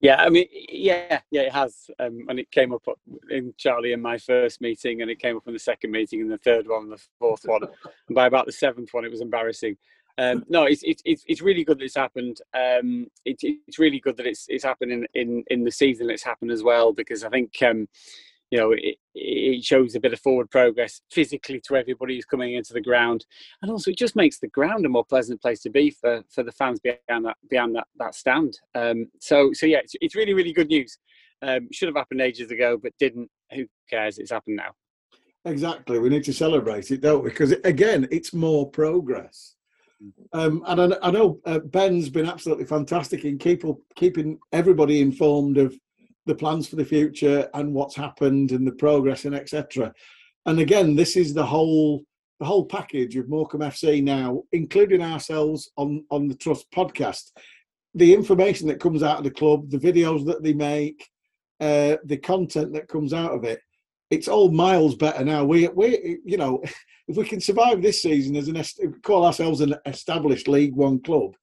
Speaker 3: Yeah, I mean, yeah, yeah, it has, um, and it came up in Charlie in my first meeting, and it came up in the second meeting, and the third one, and the fourth one, and by about the seventh one, it was embarrassing. Um, no, it's, it's it's really good that it's happened. Um, it, it's really good that it's it's happening in in the season. It's happened as well because I think um, you know it, it shows a bit of forward progress physically to everybody who's coming into the ground, and also it just makes the ground a more pleasant place to be for for the fans behind that behind that that stand. Um, so so yeah, it's, it's really really good news. Um, should have happened ages ago, but didn't. Who cares? It's happened now.
Speaker 1: Exactly. We need to celebrate it, don't we? Because again, it's more progress. Um, and I, I know uh, Ben's been absolutely fantastic in keep, keeping everybody informed of the plans for the future and what's happened and the progress and etc. And again, this is the whole the whole package of Morecambe FC now, including ourselves on on the Trust podcast, the information that comes out of the club, the videos that they make, uh, the content that comes out of it, it's all miles better now. We we you know, if we can survive this season as an call ourselves an established League One club,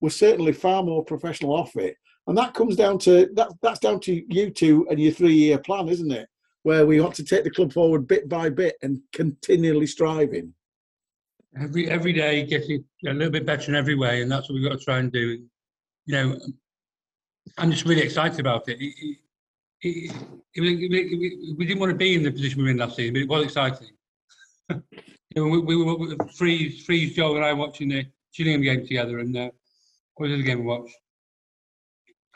Speaker 1: we're certainly far more professional off it, and that comes down to that. That's down to you two and your three-year plan, isn't it? Where we want to take the club forward bit by bit and continually striving.
Speaker 2: every every day getting a little bit better in every way, and that's what we've got to try and do. You know, I'm just really excited about it. It- it- it- it we didn't want to be in the position we were in last season, but it was exciting. you know, we, we were we were- freeze, freeze, Joel and I watching the Gillingham game together, and uh, what was the game we watched?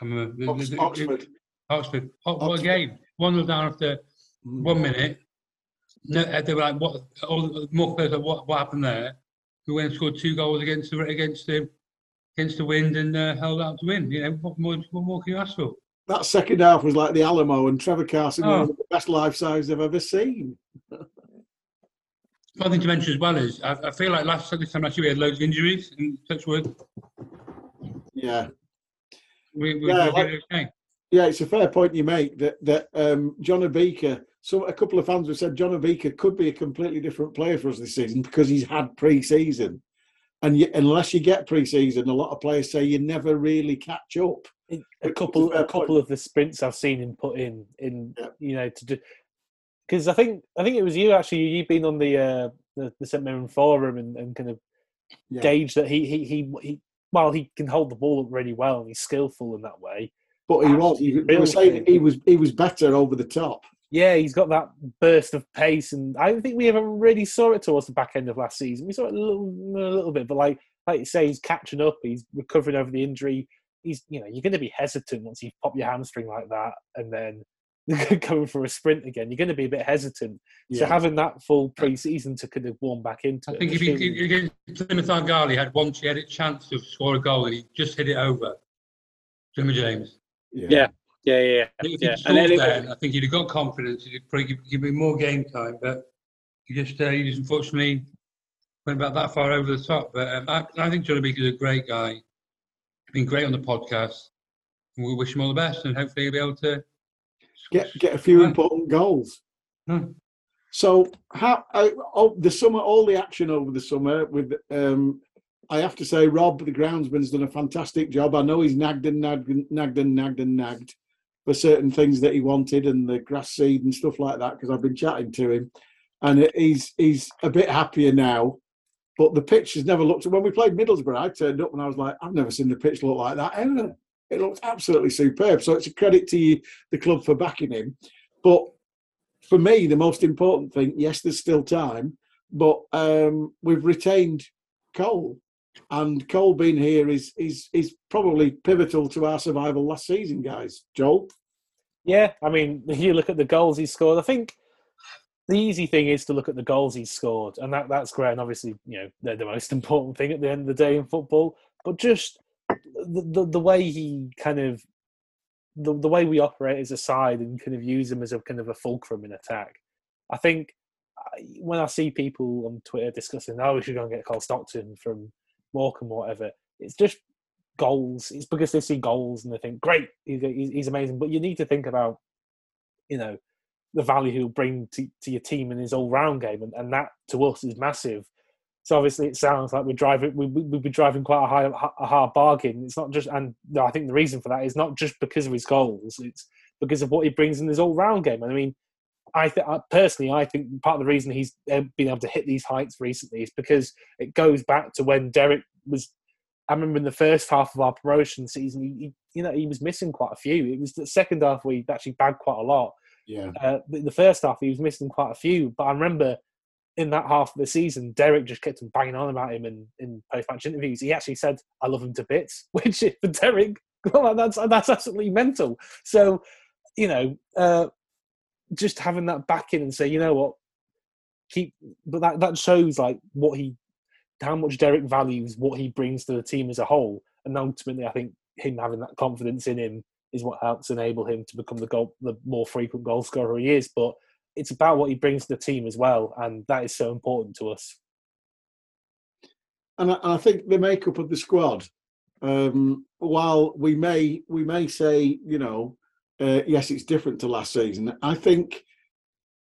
Speaker 2: I remember
Speaker 1: Ox- Oxford.
Speaker 2: Oxford. Oh, what a game! One was down after
Speaker 1: Mm.
Speaker 2: one minute. No, uh, they were like, "What?" All the more players like, "What? What happened there?" We went and scored two goals against the against the against the wind and uh, held out to win. You know, what more, what more can you ask for?
Speaker 1: That second half was like the Alamo, and Trevor Carson, one
Speaker 2: Oh.
Speaker 1: of the best life size I've ever seen.
Speaker 2: One thing to mention as well is I, I feel like last this time last year we had loads of injuries and touch wood.
Speaker 1: Yeah,
Speaker 2: We, we,
Speaker 1: Yeah,
Speaker 2: we
Speaker 1: like-
Speaker 2: okay.
Speaker 1: yeah, it's a fair point you make that that um, Jonah Ayunga. So a couple of fans have said Jonah Ayunga could be a completely different player for us this season because he's had pre-season, and yet, unless you get pre-season, a lot of players say you never really catch up.
Speaker 4: a couple
Speaker 1: a
Speaker 4: a couple of the sprints I've seen him put in in
Speaker 1: Yeah.
Speaker 4: you know to do because I think I think it was you actually you've been on the uh, the, the St Mirren forum and, and kind of
Speaker 1: Yeah.
Speaker 4: gauge that he he he he while he can hold the ball up really well and he's skillful in that way.
Speaker 1: But he was. He, were saying he was. He was better over the top.
Speaker 4: Yeah, he's got that burst of pace, and I don't think we ever really saw it towards the back end of last season. We saw it a little, a little bit, but like like you say, he's catching up. He's recovering over the injury. He's you know you're going to be hesitant once you pop your hamstring like that, and then going for a sprint again. You're going to be a bit hesitant. So
Speaker 1: Yeah.
Speaker 4: having that full pre-season to kind of warm back into
Speaker 2: I think if
Speaker 4: I'm
Speaker 2: he, against Plymouth Argyle, he had once he had a chance to score a goal and he just hit it over. Jimmy James.
Speaker 3: Yeah. Yeah, yeah,
Speaker 2: I think if
Speaker 3: yeah.
Speaker 2: he'd
Speaker 3: And then
Speaker 2: scored
Speaker 3: it-
Speaker 2: there, I think he'd have got confidence. He'd probably give, give him more game time, but he just uh, he just unfortunately went about that far over the top. But um, I, I think Jonah Ayunga is a great guy. Been great on the podcast. And we wish him all the best, and hopefully he'll be able to
Speaker 1: Get get a few important goals.
Speaker 2: Hmm.
Speaker 1: So how uh, oh, the summer, all the action over the summer with um, I have to say, Rob, the groundsman's done a fantastic job. I know he's nagged and nagged and nagged and nagged and nagged for certain things that he wanted and the grass seed and stuff like that because I've been chatting to him, and he's he's a bit happier now. But the pitch has never looked. When we played Middlesbrough, I turned up and I was like, I've never seen the pitch look like that ever. It looked absolutely superb. So it's a credit to you, the club for backing him. But for me, the most important thing, yes, there's still time, but um, we've retained Cole, and Cole being here is is is probably pivotal to our survival last season, guys. Joel,
Speaker 4: Yeah, I mean, you look at the goals he scored. I think the easy thing is to look at the goals he's scored, and that, that's great. And obviously, you know, they're the most important thing at the end of the day in football. But just the the, way he kind of the, the way we operate as a side and kind of use him as a kind of a fulcrum in attack. I think when I see people on Twitter discussing, oh, we should go and get Cole Stockton from Morecambe or whatever, it's just goals. It's because they see goals and they think, great, he's, he's he's amazing. But you need to think about, you know, the value he'll bring to, to your team in his all round game. And, and that to us is massive. So obviously, it sounds like we're driving. We, we, we've been driving quite a high, a hard bargain. It's not just, and no, I think the reason for that is not just because of his goals. It's because of what he brings in his all-round game. And I mean, I think personally, I think part of the reason he's been able to hit these heights recently is because it goes back to when Derek was. I remember in the first half of our promotion season, he, he you know he was missing quite a few. It was the second half we actually bagged quite a lot.
Speaker 1: yeah,
Speaker 4: Uh, the first half, he was missing quite a few. But I remember in that half of the season, Derek just kept on banging on about him in, in post-match interviews. He actually said, "I love him to bits," which for Derek, that's that's absolutely mental. So, you know, uh, just having that back in and say, you know what, keep. But that that shows like what he, how much Derek values what he brings to the team as a whole, and ultimately, I think him having that confidence in him is what helps enable him to become the goal, the more frequent goal scorer he is. But it's about what he brings to the team as well, and that is so important to us.
Speaker 1: and I, I think the makeup of the squad, um, while we may we may say you know uh, yes it's different to last season, I think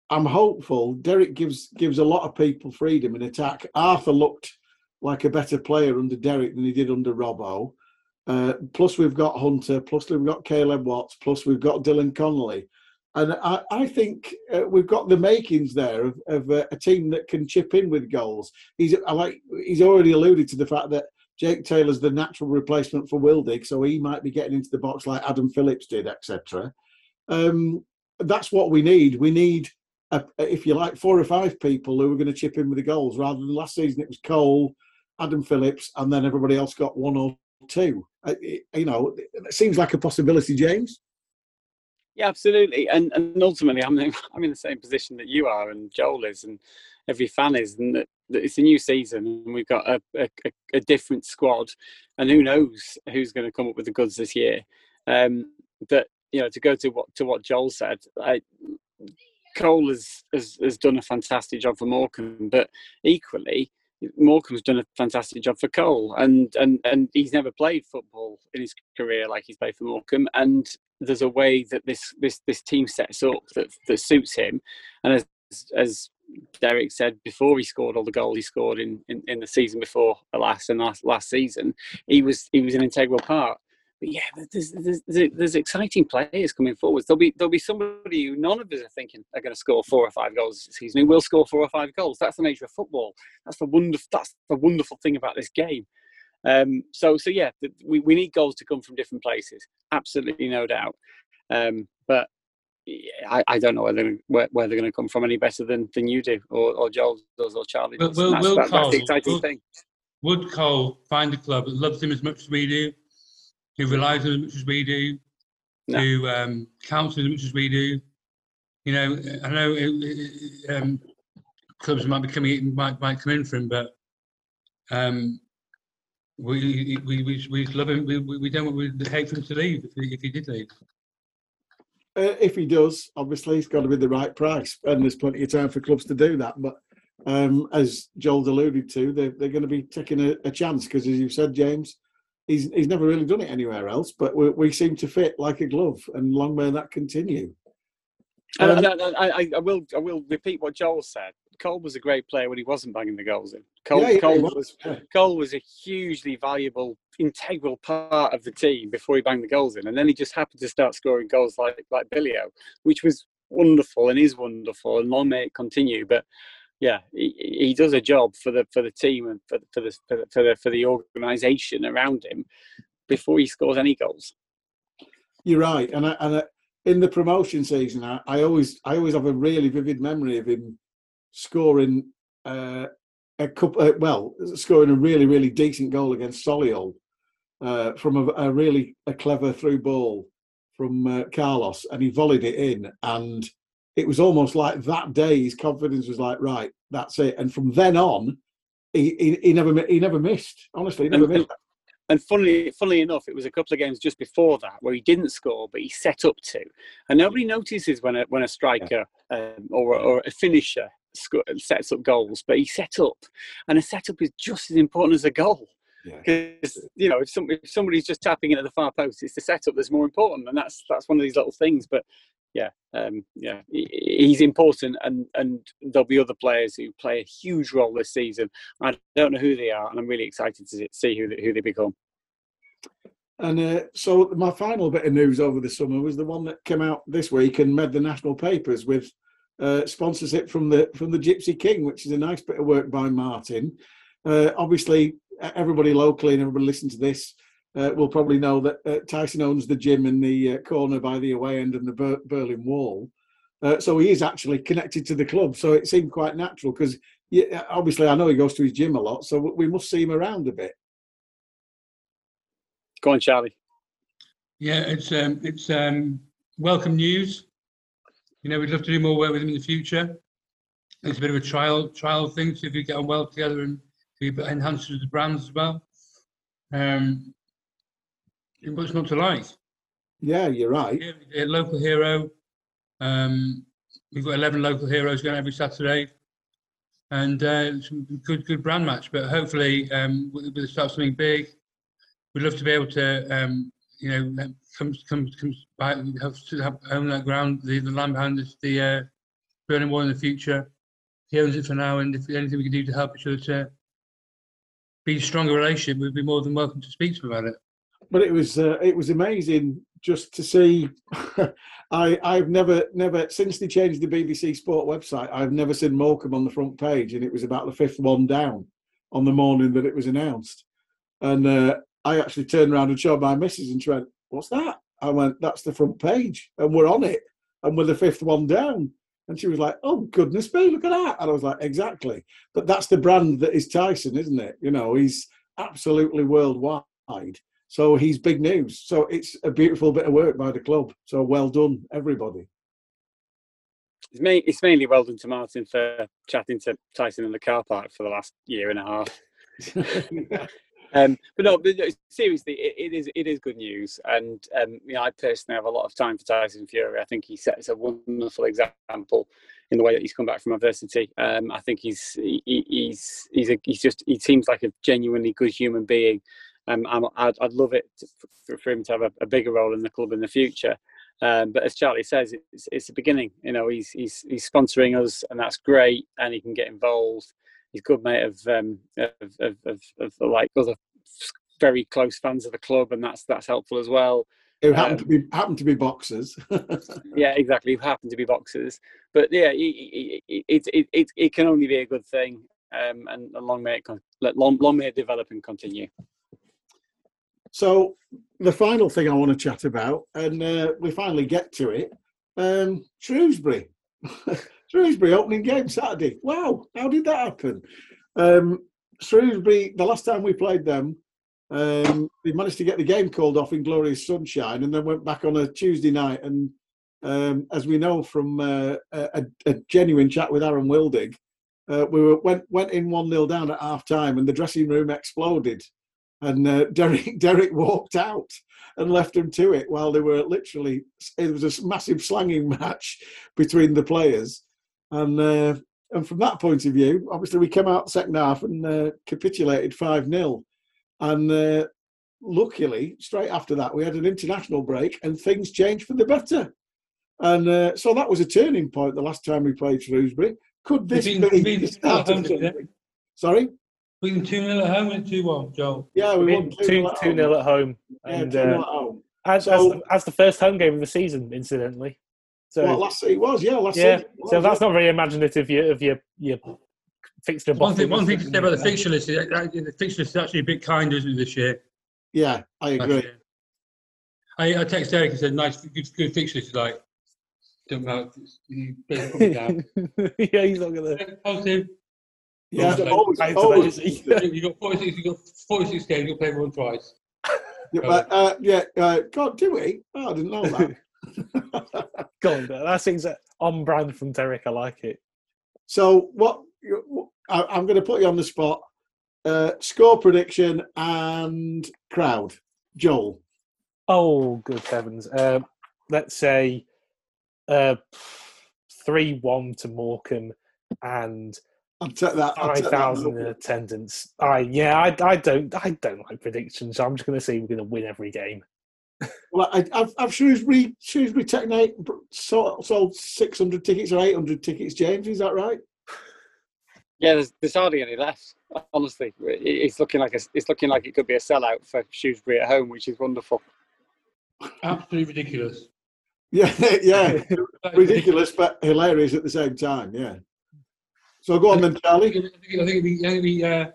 Speaker 1: I'm hopeful. Derek gives gives a lot of people freedom in attack. Arthur looked like a better player under Derek than he did under Robbo. Uh, plus we've got Hunter, plus we've got Caleb Watts, plus we've got Dylan Connolly. And I, I think uh, we've got the makings there of, of uh, a team that can chip in with goals. He's I like he's already alluded to the fact that Jake Taylor's the natural replacement for Wildig, so he might be getting into the box like Adam Phillips did, etc. Um, that's what we need. We need, a, if you like, four or five people who are going to chip in with the goals. Rather than last season, it was Cole, Adam Phillips, and then everybody else got one or two. Uh, it- you know, it seems like a possibility, James.
Speaker 3: Yeah, absolutely. And and ultimately, I'm in, I'm in the same position that you are, and Joel is, and every fan is, and that, that it's a new season, and we've got a, a, a- different squad, and who knows who's going to come up with the goods this year. Um, that you know, to go to what to what Joel said, I, Cole has, has has done a fantastic job for Morecambe, but equally. Morecambe's done a fantastic job for Cole, and, and and he's never played football in his career like he's played for Morecambe. And there's a way that this this this team sets up that that suits him. And as as Derek said before, he scored all the goals he scored in, in, in the season before last and last last season. He was he was an integral part. But yeah, there's, there's, there's, there's exciting players coming forward. There'll be there'll be somebody who none of us are thinking are going to score four or five goals this season. Who will score four or five goals? That's the nature of football. That's the wonderful that's the wonderful thing about this game. Um, so so yeah, we, we need goals to come from different places. Absolutely no doubt. Um, but yeah, I, I don't know where they're, where, where they're going to come from any better than, than you do, or, or Joel does, or Charlie
Speaker 2: Will-
Speaker 3: does.
Speaker 2: will-
Speaker 3: And that's,
Speaker 2: will
Speaker 3: that- that's the exciting
Speaker 2: will-
Speaker 3: thing.
Speaker 2: Would Cole find a club that loves him as much as we do, who relies on as much as we do,
Speaker 3: No.
Speaker 2: who um, counts as much as we do? You know, I know it, it, um, clubs might be coming might might come in for him, but um, we we we we love him. We we we don't we'd hate for him to leave if he, if he did leave.
Speaker 1: Uh, if he does, obviously, it's got to be the right price, and there's plenty of time for clubs to do that. But um, as Joel alluded to, they're, they're going to be taking a, a chance because, as you said, James, he's he's never really done it anywhere else. But we, we seem to fit like a glove, and long may that continue. Um,
Speaker 3: and I, I, I- I will I will repeat what Joel said. Cole was a great player when he wasn't banging the goals in. Cole,
Speaker 1: yeah,
Speaker 3: Cole
Speaker 1: was,
Speaker 3: was
Speaker 1: yeah.
Speaker 3: Cole was a hugely valuable, integral part of the team before he banged the goals in, and then he just happened to start scoring goals like like Billio, which was wonderful and is wonderful, and long may it continue. But yeah, he, he does a job for the for the team and for, for the for the for the, organisation around him before he scores any goals.
Speaker 1: You're right, and I, and I, in the promotion season, I, I always I always have a really vivid memory of him scoring uh, a couple. Uh, well, scoring a really really decent goal against Solihull uh, from a, a really a clever through ball from uh, Carlos, and he volleyed it in, and it was almost like that day his confidence was like, right, that's it, and from then on. He, he, he never he never missed. Honestly, he never
Speaker 3: And-
Speaker 1: missed.
Speaker 3: And funnily, funnily enough, it was a couple of games just before that where he didn't score, but he set up to. And nobody notices when a when a striker um, or or a finisher sets up goals, but he set up, and a setup is just as important as a goal.
Speaker 1: Yeah.
Speaker 3: Because you know, if, some, if somebody's just tapping in at the far post, it's the setup that's more important, and that's that's one of these little things. But yeah, um, yeah, he's important, and and there'll be other players who play a huge role this season. I don't know who they are, and I'm really excited to see who they, who they become.
Speaker 1: And uh, so my final bit of news over the summer was the one that came out this week and made the national papers with uh, sponsorship from the from the Gypsy King, which is a nice bit of work by Martin. Uh, obviously, everybody locally and everybody listening to this uh, will probably know that uh, Tyson owns the gym in the uh, corner by the away end and the Ber- Berlin Wall. Uh, so he is actually connected to the club. So it seemed quite natural because yeah, obviously I know he goes to his gym a lot, so we must see him around a bit.
Speaker 3: Go on, Charlie.
Speaker 2: Yeah, it's um, it's um, welcome news. You know, we'd love to do more work with him in the future. It's a bit of a trial trial thing, so if we get on well together and we enhance the brands as well. Um, what's not to like?
Speaker 1: Yeah, you're right.
Speaker 2: A local hero. Um, we've got 11 local heroes going every Saturday. and uh, some good good brand match. But hopefully, um, we'll, we'll start something big. We'd love to be able to, um, you know, come come come back, have to have own that ground, the, the land behind the, the uh, Burnham Wall in the future. He owns it for now, and if anything we can do to help each other to be a stronger relationship, we'd be more than welcome to speak to him about it.
Speaker 1: But it was uh, it was amazing just to see. I I've never never since they changed the BBC Sport website. I've never seen Morecambe on the front page, and it was about the fifth one down on the morning that it was announced. And uh, I actually turned around and showed my missus, and she went, "What's that?" I went, "That's the front page, and we're on it, and we're the fifth one down." And she was like, "Oh goodness me, look at that!" And I was like, "Exactly." But that's the brand that is Tyson, isn't it? You know, he's absolutely worldwide. So he's big news. So it's a beautiful bit of work by the club. So well done, everybody.
Speaker 3: It's, main, it's mainly well done to Martin for chatting to Tyson in the car park for the last year and a half. Um, but no, but seriously, it, it is it is good news, and um, you know, I personally have a lot of time for Tyson Fury. I think he sets a wonderful example in the way that he's come back from adversity. Um, I think he's he, he's he's a, he's just he seems like a genuinely good human being. Um, I'm, I'd, I'd love it to, for, for him to have a, a bigger role in the club in the future. Um, but as Charlie says, it's, it's the beginning. You know, he's he's he's sponsoring us, and that's great, and he can get involved he's a good mate of um of, of, of, of like other very close fans of the club and that's that's helpful as well
Speaker 1: Who happen to be happen to be boxers.
Speaker 3: yeah exactly who happen to be boxers but yeah it it, it, it, it, it can only be a good thing um and, and long may it con- long, long may it develop and continue
Speaker 1: so the final thing I want to chat about, and uh, we finally get to it, um, Shrewsbury. Shrewsbury opening game Saturday. Wow, how did that happen? Um, Shrewsbury, the last time we played them, um, they managed to get the game called off in glorious sunshine and then went back on a Tuesday night. And um, as we know from uh, a, a genuine chat with Aaron Wildig, uh, we were, went, went in 1 0 down at half time and the dressing room exploded. And uh, Derek, Derek walked out and left them to it while they were literally, it was a massive slanging match between the players. And uh, and from that point of view, obviously we came out second half and uh, capitulated 5 0. And uh, luckily, straight after that, we had an international break and things changed for the better. And uh, so that was a turning point the last time we played Shrewsbury. Could this be the start of something? Sorry?
Speaker 2: We can 2 0 at home and 2 1, Joel.
Speaker 1: Yeah, we won 2
Speaker 4: two
Speaker 1: 0
Speaker 4: two nil at home,
Speaker 1: Yeah,
Speaker 4: and
Speaker 1: 2 0
Speaker 4: uh,
Speaker 1: at home.
Speaker 4: as,
Speaker 1: So-
Speaker 4: as, the, as the first home game of the season, incidentally. So
Speaker 1: Well, last it was, yeah, last
Speaker 4: yeah,
Speaker 1: season it
Speaker 4: so that's
Speaker 1: yeah.
Speaker 4: not very imaginative. You of your your fixture.
Speaker 2: One thing, one thing to say about the fixture list is the fixture list is actually a bit kinder, isn't it, this year?
Speaker 1: Yeah, I agree.
Speaker 2: I, I texted Eric and said, nice, good, good fixture list. He's like, don't know, you better down.
Speaker 4: yeah, he's not gonna.
Speaker 2: Positive.
Speaker 1: Yeah,
Speaker 2: Well,
Speaker 1: always,
Speaker 4: Right
Speaker 1: always.
Speaker 4: that, is
Speaker 2: you got 46, you got 46 games, you'll play one twice.
Speaker 1: Yeah, but, uh, yeah, uh, God, do we? Oh, I didn't know that.
Speaker 4: Go on, that seems on brand from Derek. I like it.
Speaker 1: so, what I, I'm going to put you on the spot. Uh, score prediction and crowd. Joel.
Speaker 4: Oh, good heavens! Um, let's say uh, three one to Morecambe and
Speaker 1: I'll take that. I'll
Speaker 4: five
Speaker 1: take that
Speaker 4: thousand in attendance. I yeah, I, I don't I don't like predictions. So I'm just going to say we're going to win every game.
Speaker 1: Well, I, I've, I've Shrewsbury, Shrewsbury Technique sold, sold 600 tickets or 800 tickets, James. Is that right?
Speaker 3: yeah there's, there's hardly any left honestly it's looking like a, it's looking like it could be a sellout for Shrewsbury at home which is wonderful
Speaker 2: Absolutely ridiculous.
Speaker 1: Yeah, yeah. Ridiculous, but hilarious at the same time. Yeah. So go on then,
Speaker 2: I
Speaker 1: Charlie.
Speaker 2: think, I think it'd be, I think it'd be uh,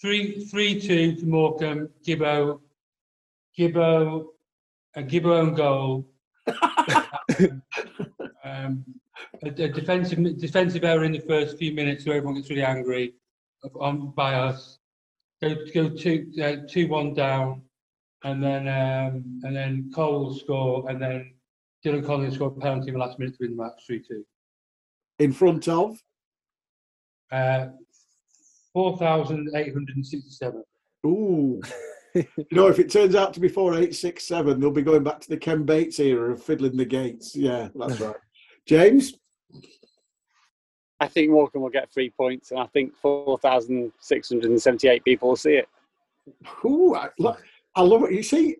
Speaker 2: three, three, two to Morecambe, Gibbo, Gibbo, a Gibbo own goal. um, a, a defensive defensive error in the first few minutes, so everyone gets really angry on by us. Go go two uh, two one down, and then um, and then Cole will score, and then Dylan Collins scored a penalty in the last minute to win the match, three two.
Speaker 1: In front of.
Speaker 2: Uh, Four thousand eight hundred and sixty-seven.
Speaker 1: Ooh. you know, if it turns out to be 4867, they'll be going back to the Ken Bates era of fiddling the gates. Yeah, that's right. James?
Speaker 3: I think Morecambe will get three points, and I think 4,678 people will see it.
Speaker 1: Ooh, I, look, I love it. You see,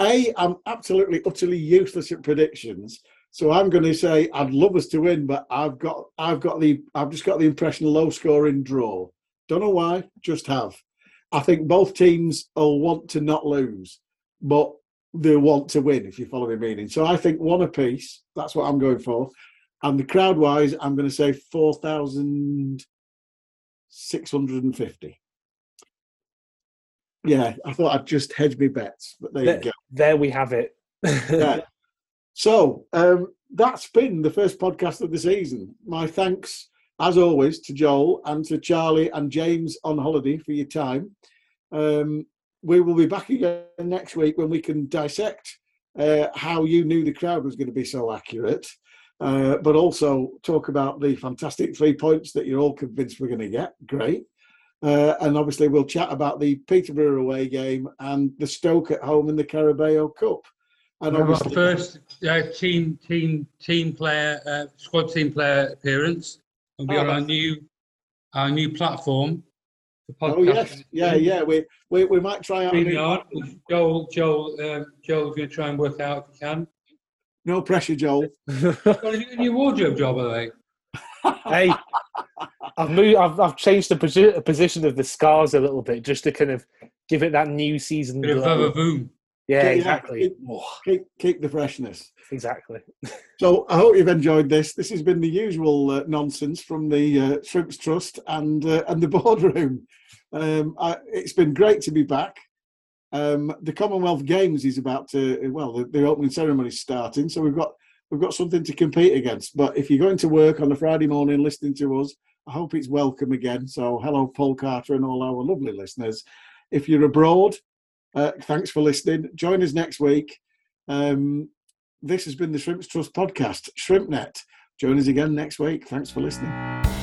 Speaker 1: A, I'm absolutely, utterly useless at predictions. So I'm going to say I'd love us to win, but I've got, I've got the, I've just got the impression low scoring draw. Don't know why, just have. I think both teams will want to not lose, but they want to win. If you follow my meaning, so I think one apiece. That's what I'm going for. And the crowd wise, I'm going to say four thousand six hundred and fifty. Yeah, I thought I'd just hedge my bets, but there you go.
Speaker 4: there we have it.
Speaker 1: Yeah. So um, that's been the first podcast of the season. My thanks, as always, to Joel and to Charlie and James on holiday for your time. Um, we will be back again next week when we can dissect uh, how you knew the crowd was going to be so accurate, uh, but also talk about the fantastic three points that you're all convinced we're going to get. Great. Uh, and obviously, we'll chat about the Peterborough away game and the Stoke at home in the Carabao Cup. And
Speaker 2: Our
Speaker 1: obviously,
Speaker 2: first uh, team team team player uh, squad team player appearance. Will be
Speaker 1: Oh,
Speaker 2: on our new our new platform. Podcast.
Speaker 1: Oh yes, yeah, yeah. We we, we might try out. new-
Speaker 2: Joel Joel um, Joel's going to try and work out if he can.
Speaker 1: No pressure, Joel.
Speaker 2: Got to do a new wardrobe job, by the way.
Speaker 4: hey, I've moved. I've, I've changed the posi- position of the scars a little bit just to kind of give it that new season.
Speaker 2: Bit of
Speaker 4: glow.
Speaker 2: boom.
Speaker 4: Yeah,
Speaker 1: Yeah,
Speaker 4: exactly.
Speaker 1: keep- Keep keep the freshness.
Speaker 4: exactly.
Speaker 1: So I hope you've enjoyed this. This has been the usual uh, nonsense from the uh, Shrimps Trust and uh, and the boardroom. Um, I, it's been great to be back. Um, the Commonwealth Games is about to well, the, the opening ceremony is starting, so we've got we've got something to compete against. But if you're going to work on a Friday morning listening to us, I hope it's welcome again. So hello, Paul Carter, and all our lovely listeners. If you're abroad, uh, thanks for listening. Join us next week. Um, this has been the Shrimps Trust podcast, ShrimpNet. Join us again next week. Thanks for listening.